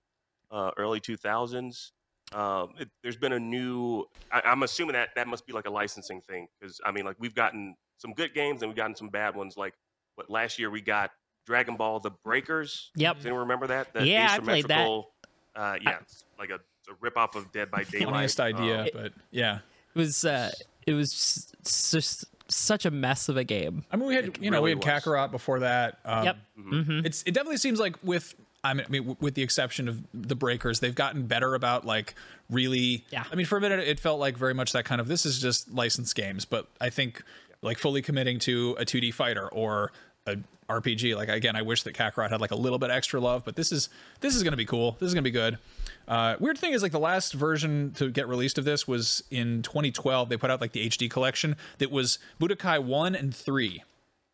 uh, early 2000s. Um, it, there's been a new. I, I'm assuming that that must be like a licensing thing because I mean like we've gotten some good games and we've gotten some bad ones. Like what last year we got Dragon Ball: The Breakers. Yep. Does anyone remember that? The Yeah, I played that. asymmetrical, Uh, yeah, it's like a, it's a rip off of Dead by Daylight. Funniest idea, Um, but yeah. It was uh, it was just such a mess of a game. I mean, we had It you know we had was. Kakarot before that. Um, Yep. It's it definitely seems like with I mean, I mean, with the exception of the breakers, they've gotten better about like really. Yeah. I mean, for a minute, it felt like very much that kind of this is just licensed games, but I think like fully committing to a 2D fighter or a RPG. Like again, I wish that Kakarot had like a little bit extra love, but this is this is gonna be cool. This is gonna be good. Uh, weird thing is like the last version to get released of this was in 2012. They put out like the HD collection that was Budokai one and three.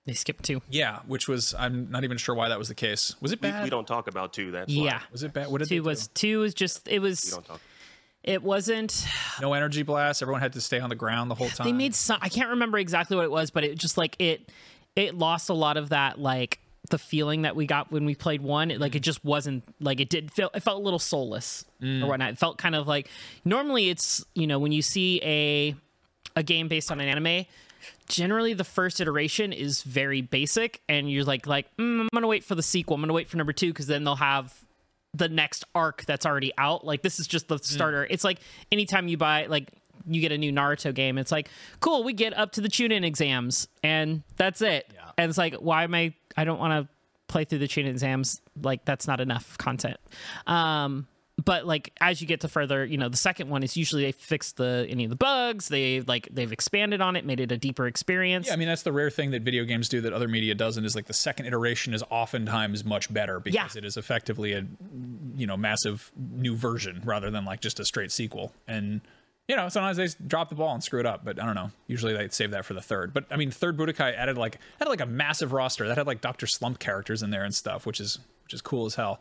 They skipped two. Yeah, which was I'm not even sure why that was the case. Was it we, bad? we don't talk about two. That's Yeah. Was it bad? What did Two they was do? two was just it why we was don't talk. It wasn't no energy blast. Everyone had to stay on the ground the whole time. they made some i can't remember exactly what it was but it just like it it lost a lot of that like the feeling that we got when we played one it, like it just wasn't like it did feel it felt a little soulless or whatnot it felt kind of like normally it's you know when you see a a game based on an anime, generally the first iteration is very basic, and you're like like mm, I'm gonna wait for the sequel. I'm gonna wait for number two because then they'll have the next arc that's already out. Like this is just the starter. It's like anytime you buy like you get a new Naruto game, it's like cool. We get up to the Chunin exams, and that's it. And it's like why am I? I don't want to play through the Chunin exams. Like that's not enough content. Um, but like as you get to further, you know, the second one is usually they fix the any of the bugs. They like they've expanded on it, made it a deeper experience. Yeah, I mean that's the rare thing that video games do that other media doesn't is like the second iteration is oftentimes much better because Yeah. it is effectively a you know massive new version rather than like just a straight sequel. And you know sometimes they drop the ball and screw it up, but I don't know. Usually they save that for the third. But I mean, third Budokai added like had like a massive roster that had like Doctor Slump characters in there and stuff, which is which is cool as hell.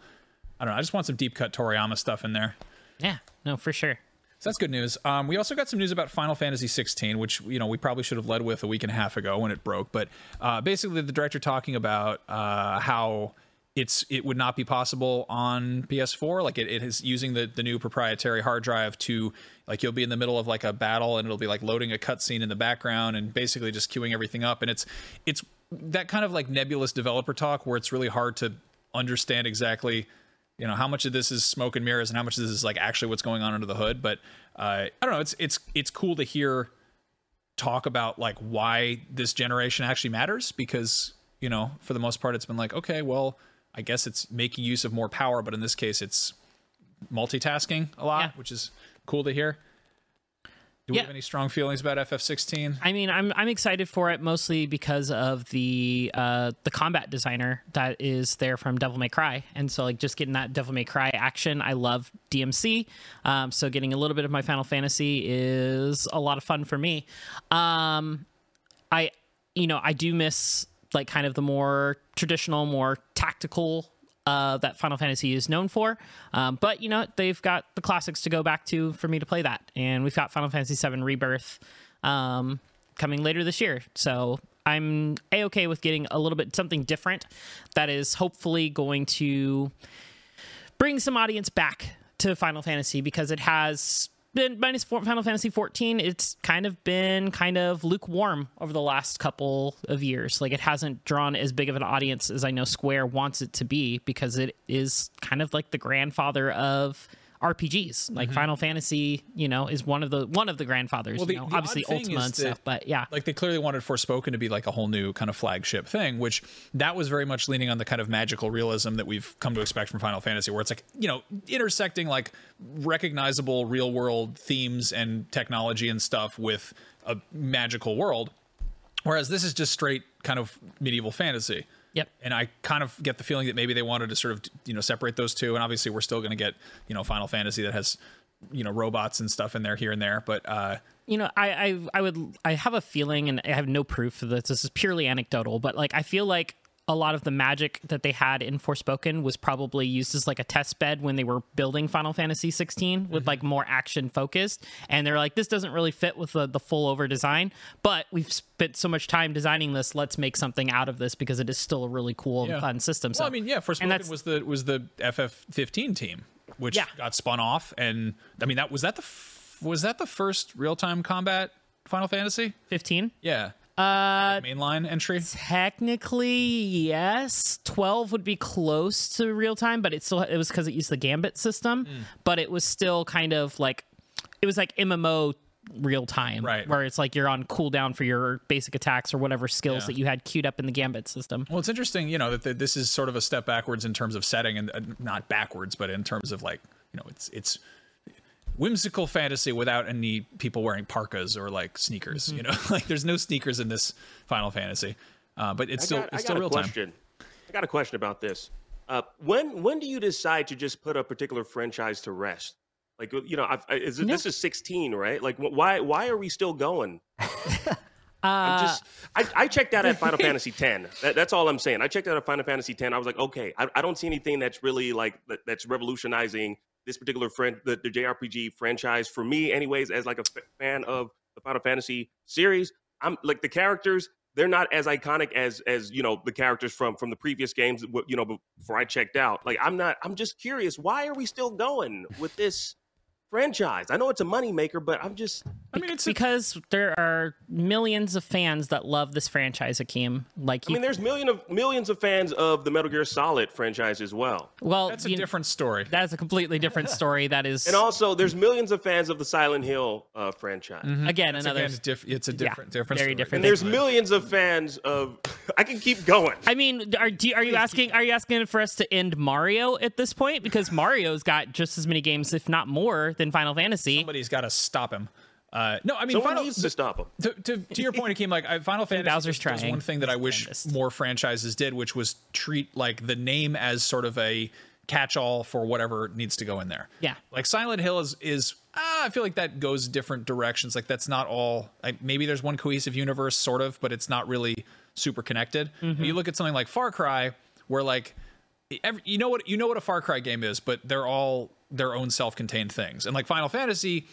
I don't know. I just want some deep cut Toriyama stuff in there. yeah, no, for sure. So that's good news. Um, we also got some news about Final Fantasy 16, which you know we probably should have led with a week and a half ago when it broke. But uh, basically, the director talking about uh, how it's it would not be possible on PS4. Like it, it is using the the new proprietary hard drive to like you'll be in the middle of like a battle and it'll be like loading a cutscene in the background and basically just queuing everything up. And it's it's that kind of like nebulous developer talk where it's really hard to understand exactly you know how much of this is smoke and mirrors and how much of this is like actually what's going on under the hood but uh, i don't know it's it's it's cool to hear talk about like why this generation actually matters because you know for the most part it's been like okay well i guess it's making use of more power but in this case it's multitasking a lot Yeah. which is cool to hear do we Yeah. have any strong feelings about ff16 I mean, I'm I'm excited for it mostly because of the uh, the combat designer that is there from Devil May Cry, and so like just getting that Devil May Cry action. I love DMC, um, so getting a little bit of my Final Fantasy is a lot of fun for me. Um, I you know I do miss like kind of the more traditional, more tactical uh, that Final Fantasy is known for. Um, but you know they've got the classics to go back to for me to play that, and we've got Final Fantasy VII Rebirth um, coming later this year. So I'm a okay with getting a little bit something different that is hopefully going to bring some audience back to Final Fantasy because it has been minus four, Final Fantasy 14. It's kind of been kind of lukewarm over the last couple of years. Like it hasn't drawn as big of an audience as I know Square wants it to be because it is kind of like the grandfather of RPGs. Like mm-hmm. Final Fantasy, you know, is one of the one of the grandfathers. Well, the- you know, the obviously Ultima and that- stuff, but yeah. like they clearly wanted Forspoken to be like a whole new kind of flagship thing, which that was very much leaning on the kind of magical realism that we've come to expect from Final Fantasy, where it's like you know intersecting like recognizable real world themes and technology and stuff with a magical world, whereas this is just straight kind of medieval fantasy. Yep. And I kind of get the feeling that maybe they wanted to sort of you know separate those two, and obviously we're still going to get you know Final Fantasy that has you know robots and stuff in there here and there, but uh you know, I, I I would I have a feeling, and I have no proof of this. This is purely anecdotal, but like I feel like a lot of the magic that they had in Forspoken was probably used as like a test bed when they were building Final Fantasy 16 with mm-hmm. like more action focused, and they're like, this doesn't really fit with the, the full over design, but we've spent so much time designing this, let's make something out of this because it is still a really cool Yeah. and fun system. So Well, I mean, yeah, Forspoken was the was the FF15 team, which Yeah. got spun off, and I mean that was that the f- was that the first real time combat Final Fantasy? 15. Yeah, uh, mainline entry. Technically, yes. Twelve would be close to real time, but it still it was because it used the Gambit system. Hmm. But it was still kind of like it was like MMO real time, Right. Where it's like you're on cooldown for your basic attacks or whatever skills Yeah. that you had queued up in the Gambit system. Well, it's interesting, you know, that th- this is sort of a step backwards in terms of setting, and uh, not backwards, but in terms of like, you know, it's it's whimsical fantasy without any people wearing parkas or like sneakers. Mm-hmm. You know, like there's no sneakers in this Final Fantasy, uh, but it's still I got, it's I still got real a time. question. I got a question about this. Uh, when when do you decide to just put a particular franchise to rest? Like you know, I've, I- is it, this is 16, right? Like why why are we still going? I'm just I, I checked out at Final Fantasy 10. That, that's all I'm saying. I checked out at Final Fantasy 10. I was like, okay, I, I don't see anything that's really like that, that's revolutionizing this particular friend the, the JRPG franchise for me, anyways. As like a f- fan of the Final Fantasy series, I'm like the characters. They're not as iconic as as you know the characters from from the previous games. You know, before I checked out, like I'm not. I'm just curious. Why are we still going with this franchise? I know it's a moneymaker, but I'm just I mean, it's a- because there are millions of fans that love this franchise, Akeem. Like, you, I mean, there's million of millions of fans of the Metal Gear Solid franchise as well, well, that's a you- different story. That is a completely different story. That is and also there's millions of fans of the Silent Hill uh, franchise. again It's, another. again, diff- it's a different, different, very story. different And thing. there's millions of fans of. I can keep going. I mean, are do, are you asking are you asking for us to end Mario at this point? Because Mario's got just as many games, if not more, than Final Fantasy. Somebody's got to stop him. Uh, no, I mean, Someone Final, needs to stop him. to, to, to your point, Akeem, like Final Fantasy Bowser's does trying. one thing that I wish dentist. more franchises did, which was treat like the name as sort of a catch-all for whatever needs to go in there. Yeah. like Silent Hill is is ah, I feel like that goes different directions. Like that's not all. Like maybe there's one cohesive universe, sort of, but it's not really super connected. Mm-hmm. You look at something like Far Cry, where like every, you know what you know what a Far Cry game is, but they're all their own self-contained things. And like Final Fantasy,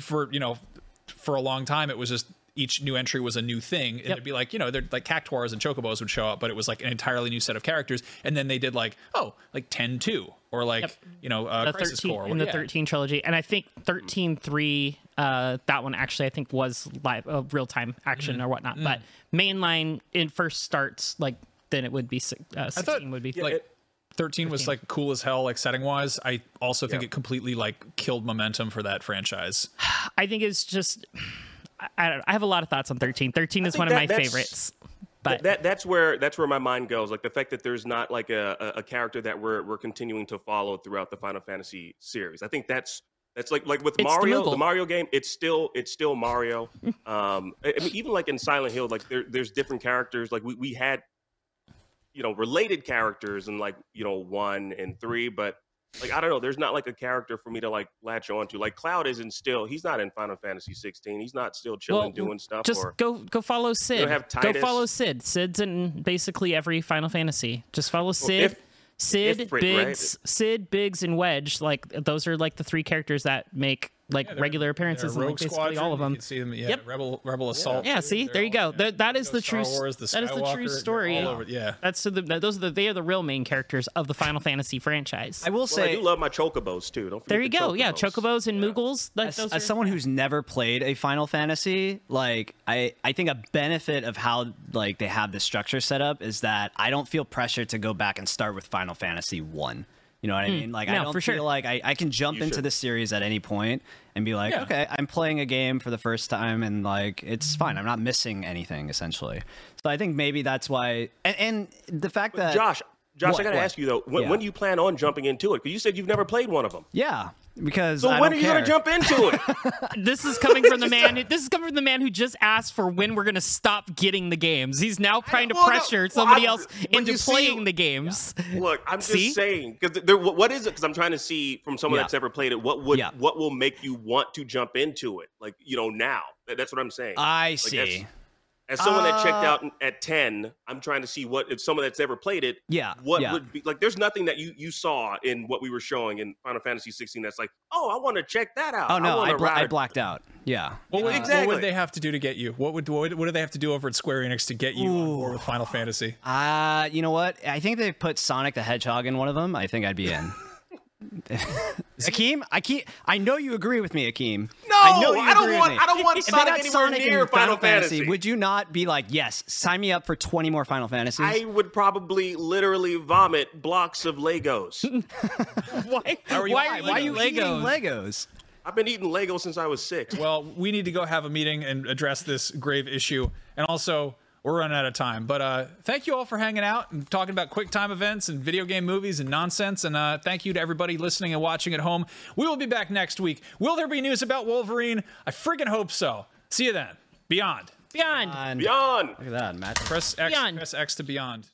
for you know, for a long time, it was just each new entry was a new thing. And it'd be like you know, they're like cactuars and chocobos would show up, but it was like an entirely new set of characters. And then they did like oh, like 10-2 or like Yep. you know, uh, the Crisis 13 Core in the yeah. 13 trilogy and i think 13.3 uh that one actually i think was live uh, real-time action Mm-hmm. or whatnot but mainline it first starts like then it would be uh, 16 thought- would be like it- 13 was like cool as hell like setting wise i also think Yeah. it completely like killed momentum for that franchise i think it's just I, I, don't know. I have a lot of thoughts on 13 13 is think one of my favorites but that that's where that's where my mind goes. Like the fact that there's not like a, a, a character that we're we're continuing to follow throughout the Final Fantasy series. I think that's that's like like with It's Mario, the, Moogle. Mario game. It's still it's still Mario. um, I, I mean, even like in Silent Hill, like there there's different characters. Like we we had you know related characters in like you know one and three, but like I don't know. There's not like a character for me to like latch onto. Like Cloud isn't still. He's not in Final Fantasy 16. He's not still chilling Well, doing stuff. just or, go go follow Cid go follow Cid Cid's in basically every final fantasy just follow Cid if- Cid if biggs Cid biggs and wedge like those are like the three characters that make like They're- regular appearances in they're like Rogue basically all of them You can see them, yeah. Yep. Rebel, Rebel Assault. Yeah, see, there you all- go. That- that is the true Star s- Wars, the that is the true story. all over- Yeah, That's the, those are the they are the real main characters of the Final Fantasy franchise. I will Well, say I do love my chocobos too. Don't forget there you the go. Yeah, chocobos. chocobos and moogles. Like as, those as someone who's never played a Final Fantasy, like I, I think a benefit of how like they have the structure set up is that I don't feel pressure to go back and start with Final Fantasy one. You know what I mean? Like I Hmm. Don't for feel sure. like I, I can jump You into should. the series at any point and be like, Yeah. okay, I'm playing a game for the first time and like it's fine. I'm not missing anything essentially. So I think maybe that's why. And, and the fact that Josh, Josh, What? I got to ask you though, when, Yeah. when do you plan on jumping into it? Because you said you've never played one of them. yeah, because So I when don't are you going to jump into it? this is coming from the man. This is coming from the man who just asked for when we're gonna stop getting the games. He's now trying to Well, pressure well, somebody I'm- else into you see- playing the games. Look, I'm just saying because. What is it? Because I'm trying to see from someone Yeah. that's ever played it. What would Yeah. what will make you want to jump into it? Like you know now. That's what I'm saying. I Like, see. That's- As someone that checked Uh, out at 10, I'm trying to see what if someone that's ever played it. Yeah, What yeah. would be like? There's nothing that you you saw in what we were showing in Final Fantasy 16 that's like, oh, I want to check that out. Oh no, wanna I, bla- ride I a- blacked out. Yeah. What would, what Exactly. would they have to do to get you? What would what, what do they have to do over at Square Enix to get you on board with Final Fantasy? Uh, you know what? I think they put Sonic the Hedgehog in one of them. I think I'd be in. Akeem, I keep, I know you agree with me, Akeem. No, I know you I don't want- me. I don't want If they Sonic got anywhere Sonic near in Final Fantasy. Would you not be like, yes, sign me up for 20 more Final Fantasies? I would probably literally vomit blocks of Legos. Why? How are you- why are why are eating you eating Legos? Legos? I've been eating Legos since I was six. Well, we need to go have a meeting and address this grave issue. And also, we're running out of time. But uh, thank you all for hanging out and talking about quick time events and video game movies and nonsense. And uh, thank you to everybody listening and watching at home. We will be back next week. Will there be news about Wolverine? I friggin' hope so. See you then. Beyond. Beyond. And Beyond. look at that, Matt. Press X. Beyond. Press X to Beyond.